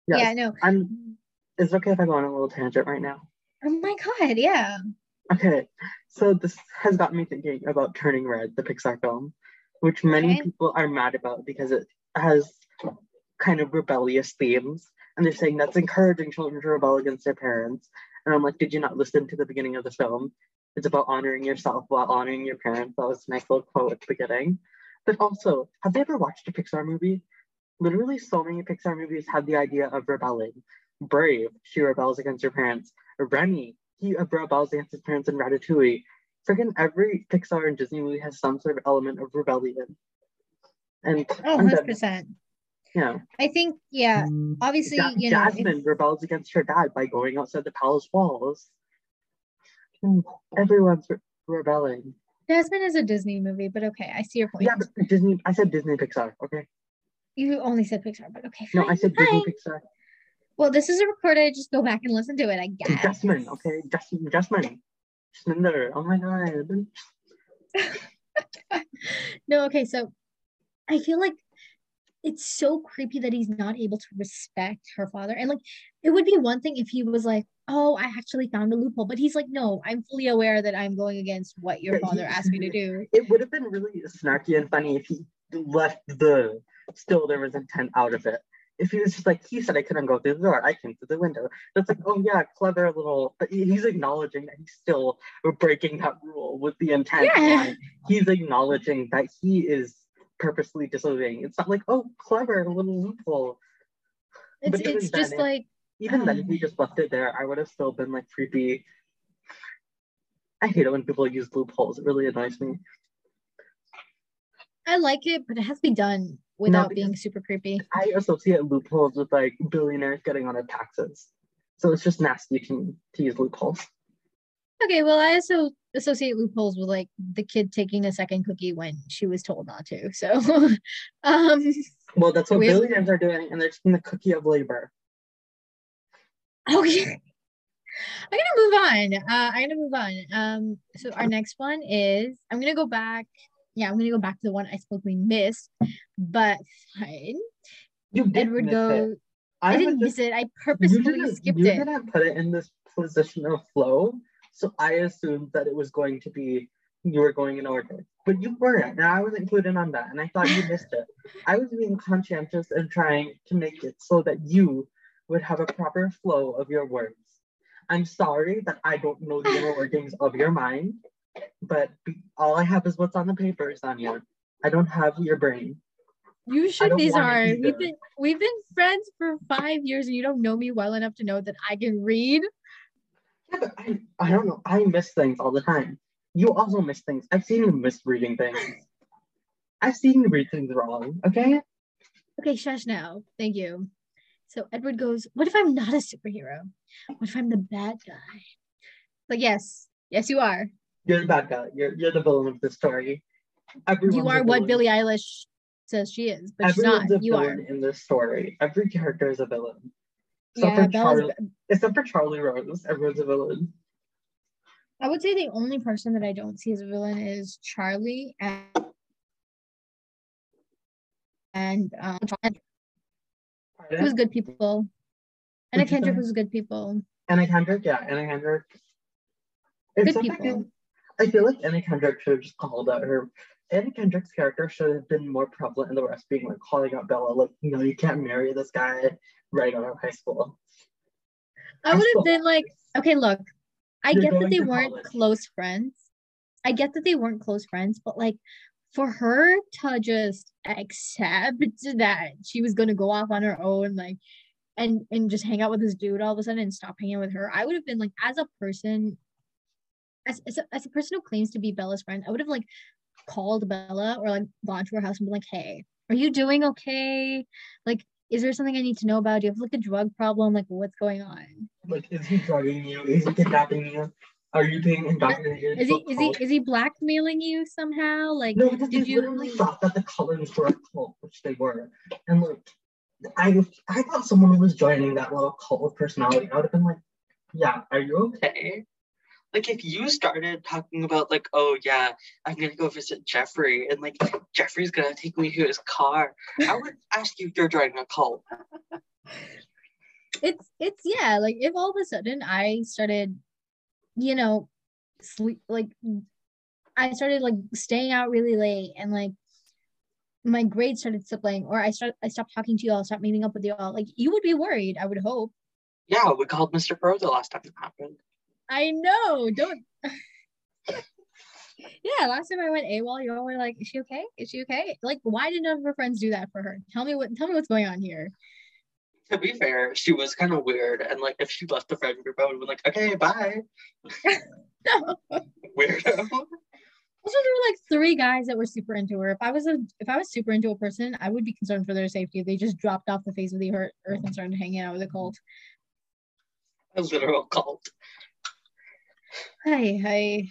yeah Yes, no I'm. Is it okay if I go on a little tangent right now? oh my god yeah Okay, so this has got me thinking about Turning Red, the Pixar film, which many Okay. people are mad about because it has kind of rebellious themes, and they're saying that's encouraging children to rebel against their parents. And I'm like, did you not listen to the beginning of the film? It's about honoring yourself while honoring your parents. That was a nice little quote at the beginning. But also, have they ever watched a Pixar movie? Literally, so many Pixar movies have the idea of rebelling. Brave, she rebels against her parents. Remy, he rebels against his parents in Ratatouille. Freaking every Pixar and Disney movie has some sort of element of rebellion. And oh I'm done. 100% Yeah. I think yeah. Mm, Obviously, Ja- you know, if- Jasmine rebels against her dad by going outside the palace walls. Mm, Everyone's re- rebelling. Jasmine is a Disney movie, but okay, I see your point. Yeah, but Disney. I said Disney Pixar. Okay. You only said Pixar, but okay. No, I said fine. Disney Pixar. Well, this is a recorded. Just go back and listen to it. I guess. Jasmine. Okay. Jasmine. Jasmine. Jasmine. Oh my god. No, okay, so I feel like it's so creepy that he's not able to respect her father. And like it would be one thing if he was like, Oh, I actually found a loophole, but he's like, No, I'm fully aware that I'm going against what your father he- asked me to do. It would have been really snarky and funny if he left the still there was intent out of it. If he was just like, he said I couldn't go through the door, I came through the window. That's like, oh yeah, clever little. But he's acknowledging that he's still breaking that rule with the intent. Yeah. He's acknowledging that he is purposely disobeying. It's not like, oh, clever a little loophole. It's But it's just then, like Even then, Um. if he just left it there, I would have still been like creepy. I hate it when people use loopholes. It really annoys me. I like it, but it has to be done without being super creepy. I associate loopholes with like billionaires getting on their taxes. So it's just nasty to to use loopholes. Okay, well, I also associate loopholes with like the kid taking a second cookie when she was told not to. So, um, Well, that's what We have- billionaires are doing, and they're taking the cookie of labor. okay. I'm gonna move on. Uh, I'm gonna move on. Um, so our next one is I'm gonna go back. Yeah, I'm gonna go back to the one I suppose we missed, but fine. You did Edward miss go. it. I, was didn't just- miss it. I You purposefully skipped you it. didn't put it in this position of flow, so I assumed that it was going to be you were going in order, but you weren't, and I was included on that, and I thought you missed it. I was being conscientious and trying to make it so that you would have a proper flow of your words. I'm sorry that I don't know the inner workings of your mind, but be- all I have is what's on the paper, Sonia. I don't have your brain. You should, don't want it Nizar. either. We've been we've been friends for five years, and you don't know me well enough to know that I can read. Yeah, but I, I don't know. I miss things all the time. You also miss things. I've seen you miss reading things. I've seen you read things wrong, okay? Okay, shush now. Thank you. So Edward goes, What if I'm not a superhero? What if I'm the bad guy? Like, yes, yes, you are. You're the bad guy. You're, you're the villain of the story. Everyone's you are what. Billie Eilish says she is, but she's not. You are. in this story. Every character is a villain. Except, Yeah, for Charlie, except for Charlie Rose. Everyone's a villain. I would say the only person that I don't see as a villain is Charlie and and um it was good people. Anna you Kendrick was good people. Anna Kendrick? Yeah, Anna Kendrick. Good Except I people. I feel like Anna Kendrick should have just called out her. Anna Kendrick's character should have been more prevalent in the rest, being like calling out Bella, like, no, you can't marry this guy right out of high school. I would have been like, okay, look, I You're get that they weren't college. close friends. I get that they weren't close friends, but like for her to just accept that she was gonna go off on her own, like and and just hang out with this dude all of a sudden and stop hanging with her, I would have been like, as a person, as as a, as a person who claims to be Bella's friend, I would have like called Bella or like gone to her house and been like, hey, are you doing okay? Like, is there something I need to know about? Do you have like a drug problem? Like, what's going on? Like, is he drugging you? Is he kidnapping you? Are you being indoctrinated? Is he is he is he blackmailing you somehow? Like No, because did they you literally thought that the Cullens were a cult, which they were. And like, I I thought someone was joining that little cult of personality. I would have been like, yeah, are you okay? Like if you started talking about like, oh yeah, I'm gonna go visit Jeffrey and like Jeffrey's gonna take me to his car, I would ask you if you're driving a cult. it's it's yeah, like if all of a sudden I started, you know, sleep like I started like staying out really late and like my grades started slipping or I start I stopped talking to you all, stopped meeting up with you all, like you would be worried, I would hope. Yeah, we called Mr. Pro the last time it happened. I know, don't Yeah, last time I went AWOL, you all were like, "Is she okay? Is she okay?" Like, why did none of her friends do that for her? Tell me what. Tell me what's going on here. To be fair, she was kind of weird, and like if she left the friend group, I would have been like, okay, bye. no. Weirdo. Also, there were like three guys that were super into her. If I was a if I was super into a person, I would be concerned for their safety they just dropped off the face of the earth and started hanging out with a cult. A literal cult. Hi, hi.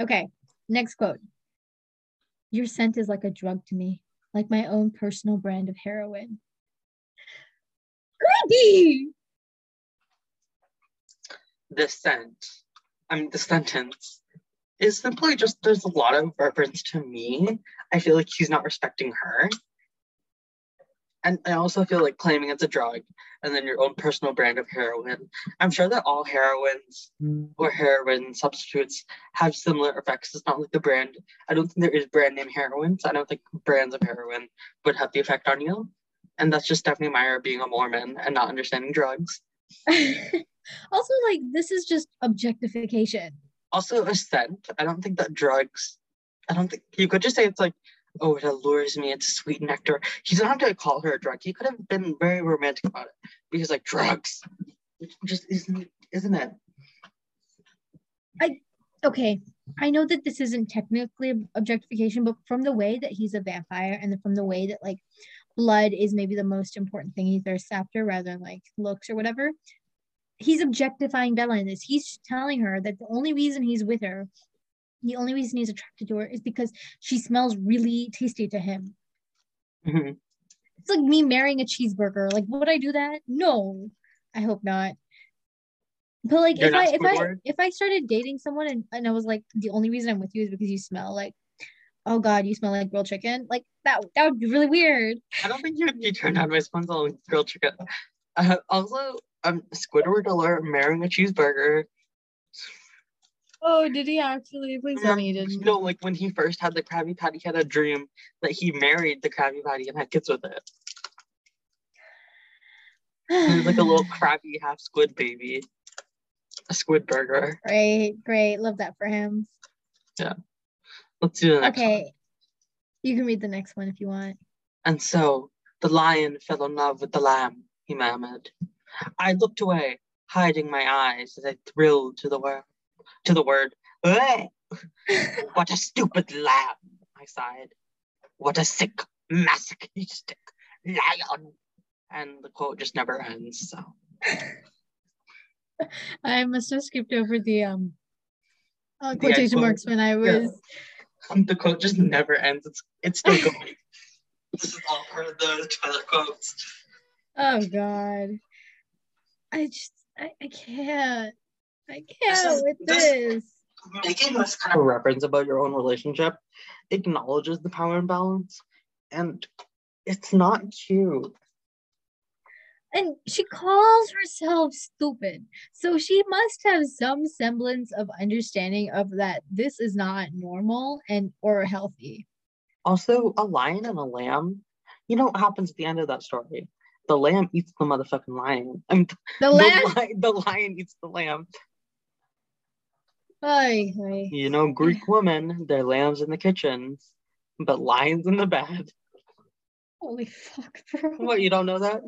Okay, next quote. Your scent is like a drug to me, like my own personal brand of heroin. Creepy. The scent, I mean, the sentence is simply just there's a lot of reference to me. I feel like he's not respecting her. And I also feel like claiming it's a drug and then your own personal brand of heroin. I'm sure that all heroines mm. or heroin substitutes have similar effects. It's not like the brand. I don't think there is brand name heroines. I don't think brands of heroin would have the effect on you. And that's just Stephenie Meyer being a Mormon and not understanding drugs. also, like this is just objectification. Also, a scent. I don't think that drugs. I don't think you could just say it's like oh, it allures me, it's sweet nectar. He doesn't have to call her a drug. He could have been very romantic about it because, like, drugs just isn't, isn't it? I, okay, I know that this isn't technically objectification, but from the way that he's a vampire and from the way that, like, blood is maybe the most important thing he thirsts after rather than, like, looks or whatever. He's objectifying Bella in this. He's telling her that the only reason he's with her the only reason he's attracted to her is because she smells really tasty to him. Mm-hmm. It's like me marrying a cheeseburger. Like, would I do that? No, I hope not. But like, You're if I if I if I started dating someone and, and I was like, the only reason I'm with you is because you smell like, oh god, you smell like grilled chicken. Like that that would be really weird. I don't think you would be turned on by smelling like grilled chicken. Uh, also, um, Squidward alert, marrying a cheeseburger. Oh, did he actually? Please tell me he didn't. No, like when he first had the Krabby Patty, he had a dream that he married the Krabby Patty and had kids with it. he was like a little crabby half squid baby, a squid burger. Great, great, love that for him. Yeah, let's do the next one. okay. One. You can read the next one if you want. And so the lion fell in love with the lamb. He murmured. I looked away, hiding my eyes as I thrilled to the world to the word. what a stupid lamb, I sighed. What a sick, masochistic lion. And the quote just never ends. So I must have skipped over the um uh, quotation marks when I was. Yeah. The quote just never ends. It's it's still going. this is all part of the Twilight quotes. Oh God, I just I, I can't. I can't with this. Making this kind of reference about your own relationship acknowledges the power imbalance, and it's not cute. And she calls herself stupid. So she must have some semblance of understanding of that this is not normal and or healthy. Also, a lion and a lamb, you know what happens at the end of that story? The lamb eats the motherfucking lion. I mean, the, the lamb? Li- the lion eats the lamb. Hi, hi. You know, Greek women, they're lambs in the kitchen, but lions in the bed. Holy fuck, bro. What, you don't know that?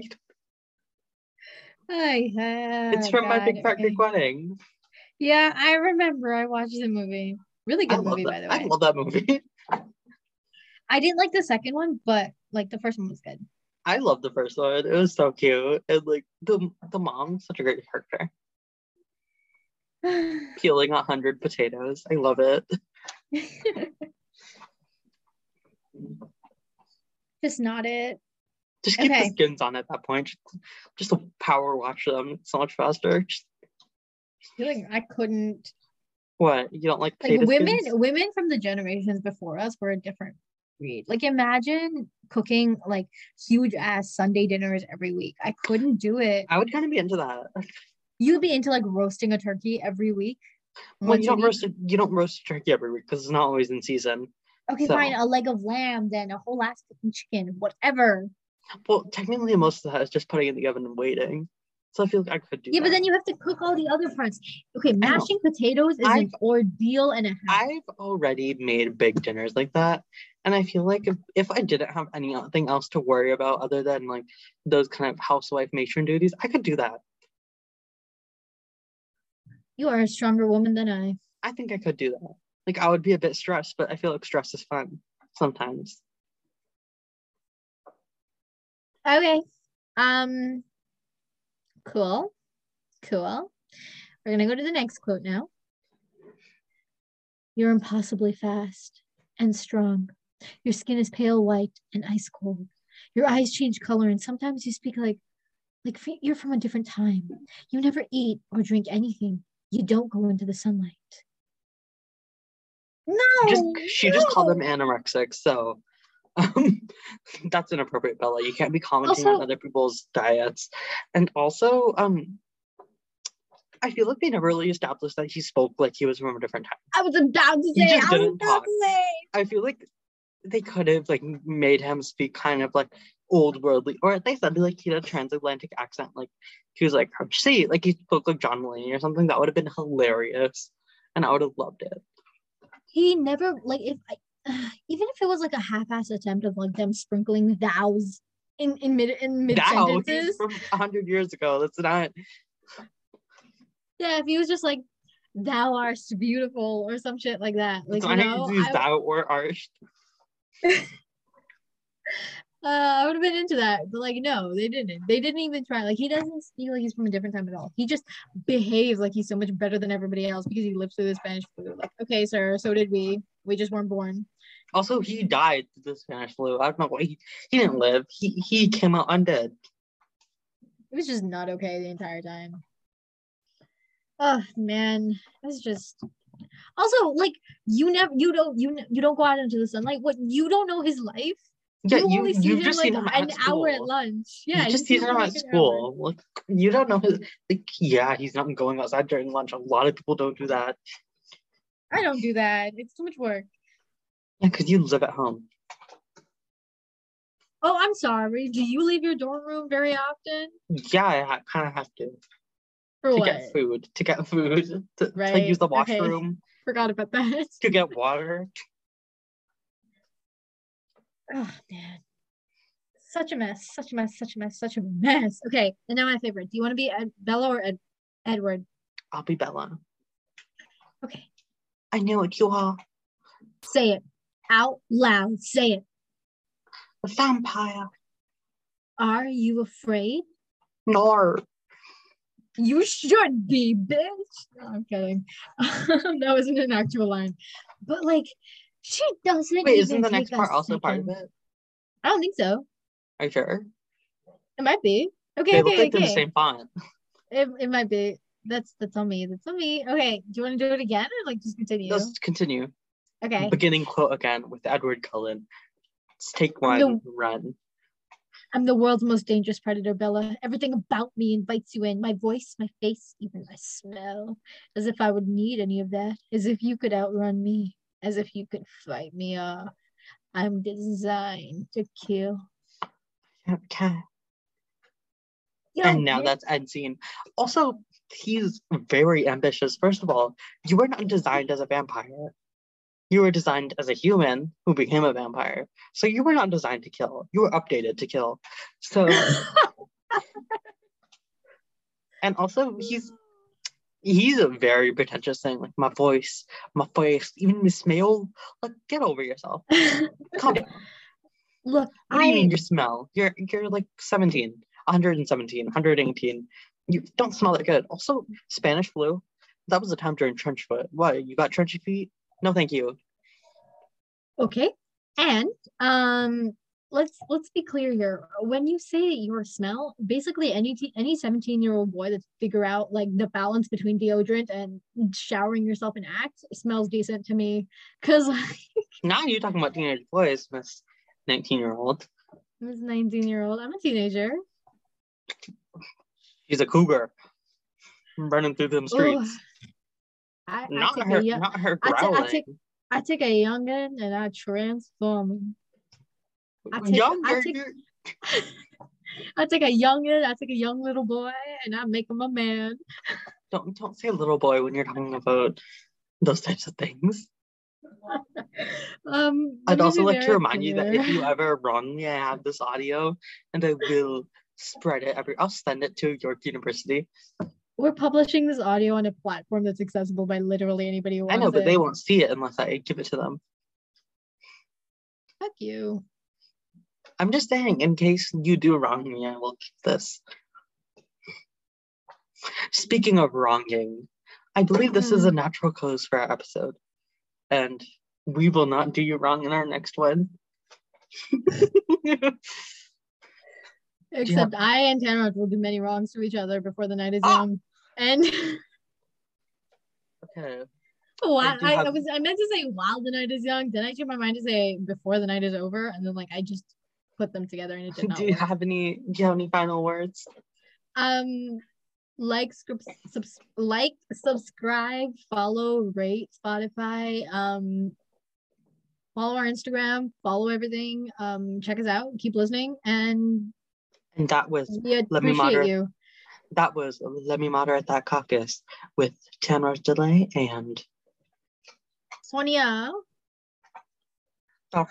Hi, ah, hi. It's from God, my Big Fat okay. Greek Wedding. Yeah, I remember. I watched the movie. Really good movie, that. by the way. I love that movie. I didn't like the second one, but like the first one was good. I love the first one. It was so cute. And like the the mom's such a great character. peeling a hundred potatoes. I love it. Just not it. Just keep okay. the skins on at that point. Just, just power wash them so much faster. Just... I feel like I couldn't. What you don't like? Like women, skins? women from the generations before us were a different breed. Like imagine cooking like huge ass Sunday dinners every week. I couldn't do it. I would kind of be into that you'd be into like roasting a turkey every week. Well, you don't roast a, you don't roast a turkey every week because it's not always in season. Okay, so. fine. A leg of lamb, then a whole ass chicken, whatever. Well, technically, most of that is just putting it in the oven and waiting. So I feel like I could do. That. Yeah, that. but then you have to cook all the other parts. Okay, mashing potatoes is I've, an ordeal and a half. I've already made big dinners like that, and I feel like if, if I didn't have anything else to worry about other than like those kind of housewife matron duties, I could do that. You are a stronger woman than I. I think I could do that. Like I would be a bit stressed, but I feel like stress is fun sometimes. Okay. Um cool. Cool. We're gonna go to the next quote now. You're impossibly fast and strong. Your skin is pale white and ice cold. Your eyes change color, and sometimes you speak like like you're from a different time. You never eat or drink anything. You don't go into the sunlight. No, Just she just called no. them anorexic, so um, that's inappropriate, Bella. You can't be commenting Also- on other people's diets. And also, um, I feel like they never really established that he spoke like he was from a different time. I was about to You say. just I was didn't about talk. to say. I feel like they could have like made him speak kind of like old worldly, or at least that'd be like he had a transatlantic accent. Like he was like, how'd you say it? Like he spoke like John Mulaney or something. That would have been hilarious, and I would have loved it. he never like if I, even if it was like a half-ass attempt of like them sprinkling thous in in mid in mid sentences. from hundred years ago. That's not. Yeah, if he was just like thou art beautiful or some shit like that. Like so you know, need to use I, thou or arch. uh, I would have been into that. But like no, they didn't. They didn't even try. Like he doesn't speak like he's from a different time at all. He just behaves like he's so much better than everybody else because he lives through the Spanish flu. Like, okay, sir, so did we. We just weren't born. Also, he died to the Spanish flu. I don't know why he, he didn't live. He he came out undead. it was just not okay the entire time. Oh man, it's just also like you never you don't you you don't go out into the sunlight. What you don't know his life. Yeah, you only you him, just like seen him an hour at lunch. Yeah, you just see seen him for, at an hour. school. Like you don't know his. Like yeah, he's not going outside during lunch. A lot of people don't do that. I don't do that. It's too much work. Yeah, because you live at home. Oh, I'm sorry. Do you leave your dorm room very often? Yeah, I ha- kind of have to For to what? get food, to get food, to, to use the okay. washroom, Forgot about that. to get water. Oh man. Such a mess. Such a mess. Such a mess. Such a mess. Okay, and now my favorite. Do you want to be Ed- Bella or Ed- Edward? I'll be Bella. Okay. I know it you are. Say it out loud. Say it. A vampire. Are you afraid? no You should be, bitch. No, I'm kidding. that wasn't an actual line. But like, she doesn't. Wait, isn't the next part also part of it? I don't think so. Are you sure? It might be. Okay, They look okay, like they're okay. the same font. It, it might be. That's that's on me. That's on me. Okay. Do you want to do it again or like just continue? Let's continue. Okay. Beginning quote again with Edward Cullen. Let's take one, run. I'm the world's most dangerous predator, Bella. Everything about me invites you in. My voice, my face, even my smell. As if I would need any of that. As if you could outrun me. As if you could fight me off. I'm designed to kill. Okay. Yo, and now that's end scene. Also, he's very ambitious. First of all, you were not designed as a vampire. You were designed as a human who became a vampire. So you were not designed to kill. You were updated to kill. So and also he's he's a very pretentious thing. Like my voice, my face, even the smell. Like get over yourself. Come. Look, What do you mean I your smell? You're you're like 17, 117, 118. You don't smell that good. Also, Spanish flu. That was a time during trench foot. What? You got trenchy feet? No, thank you. okay. And um let's let's be clear here. When you say your smell, basically any t- any 17 year old boy that figure out like the balance between deodorant and showering yourself in Axe smells decent to me. Cause Now you're talking about teenage boys, Miss 19 year old. I'm a 19 year old. I'm a teenager. She's a cougar. Running through them streets. I, I not take her, a not her I take- I take a youngin and I transform him. I take- Younger, I take- I take a youngin, I take a young little boy and I make him a man. don't don't say little boy when you're talking about those types of things. Um, I'd also like to remind you that if you ever wrong me, I have this audio and I will spread it every I'll send it to York University. we're publishing this audio on a platform that's accessible by literally anybody who I know, but it. they won't see it unless I give it to them. Fuck you. I'm just saying, in case you do wrong me, I will keep this. Speaking of wronging, I believe this is a natural close for our episode. And we will not do you wrong in our next one. Except I and Tamara will do many wrongs to each other before the night is Ah! young. And okay. Do I, I have- was I meant to say while the night is young. Then I changed my mind to say before the night is over, and then like I just put them together and it did not Do you work. have any do you have any final words? Um, like, subs- like, subscribe, follow, rate Spotify. Um, follow our Instagram, follow everything. Um, check us out. Keep listening, and And that was Let me moderate. you. that was let me moderate that caucus with 10 hours delay and Sonia. Stop.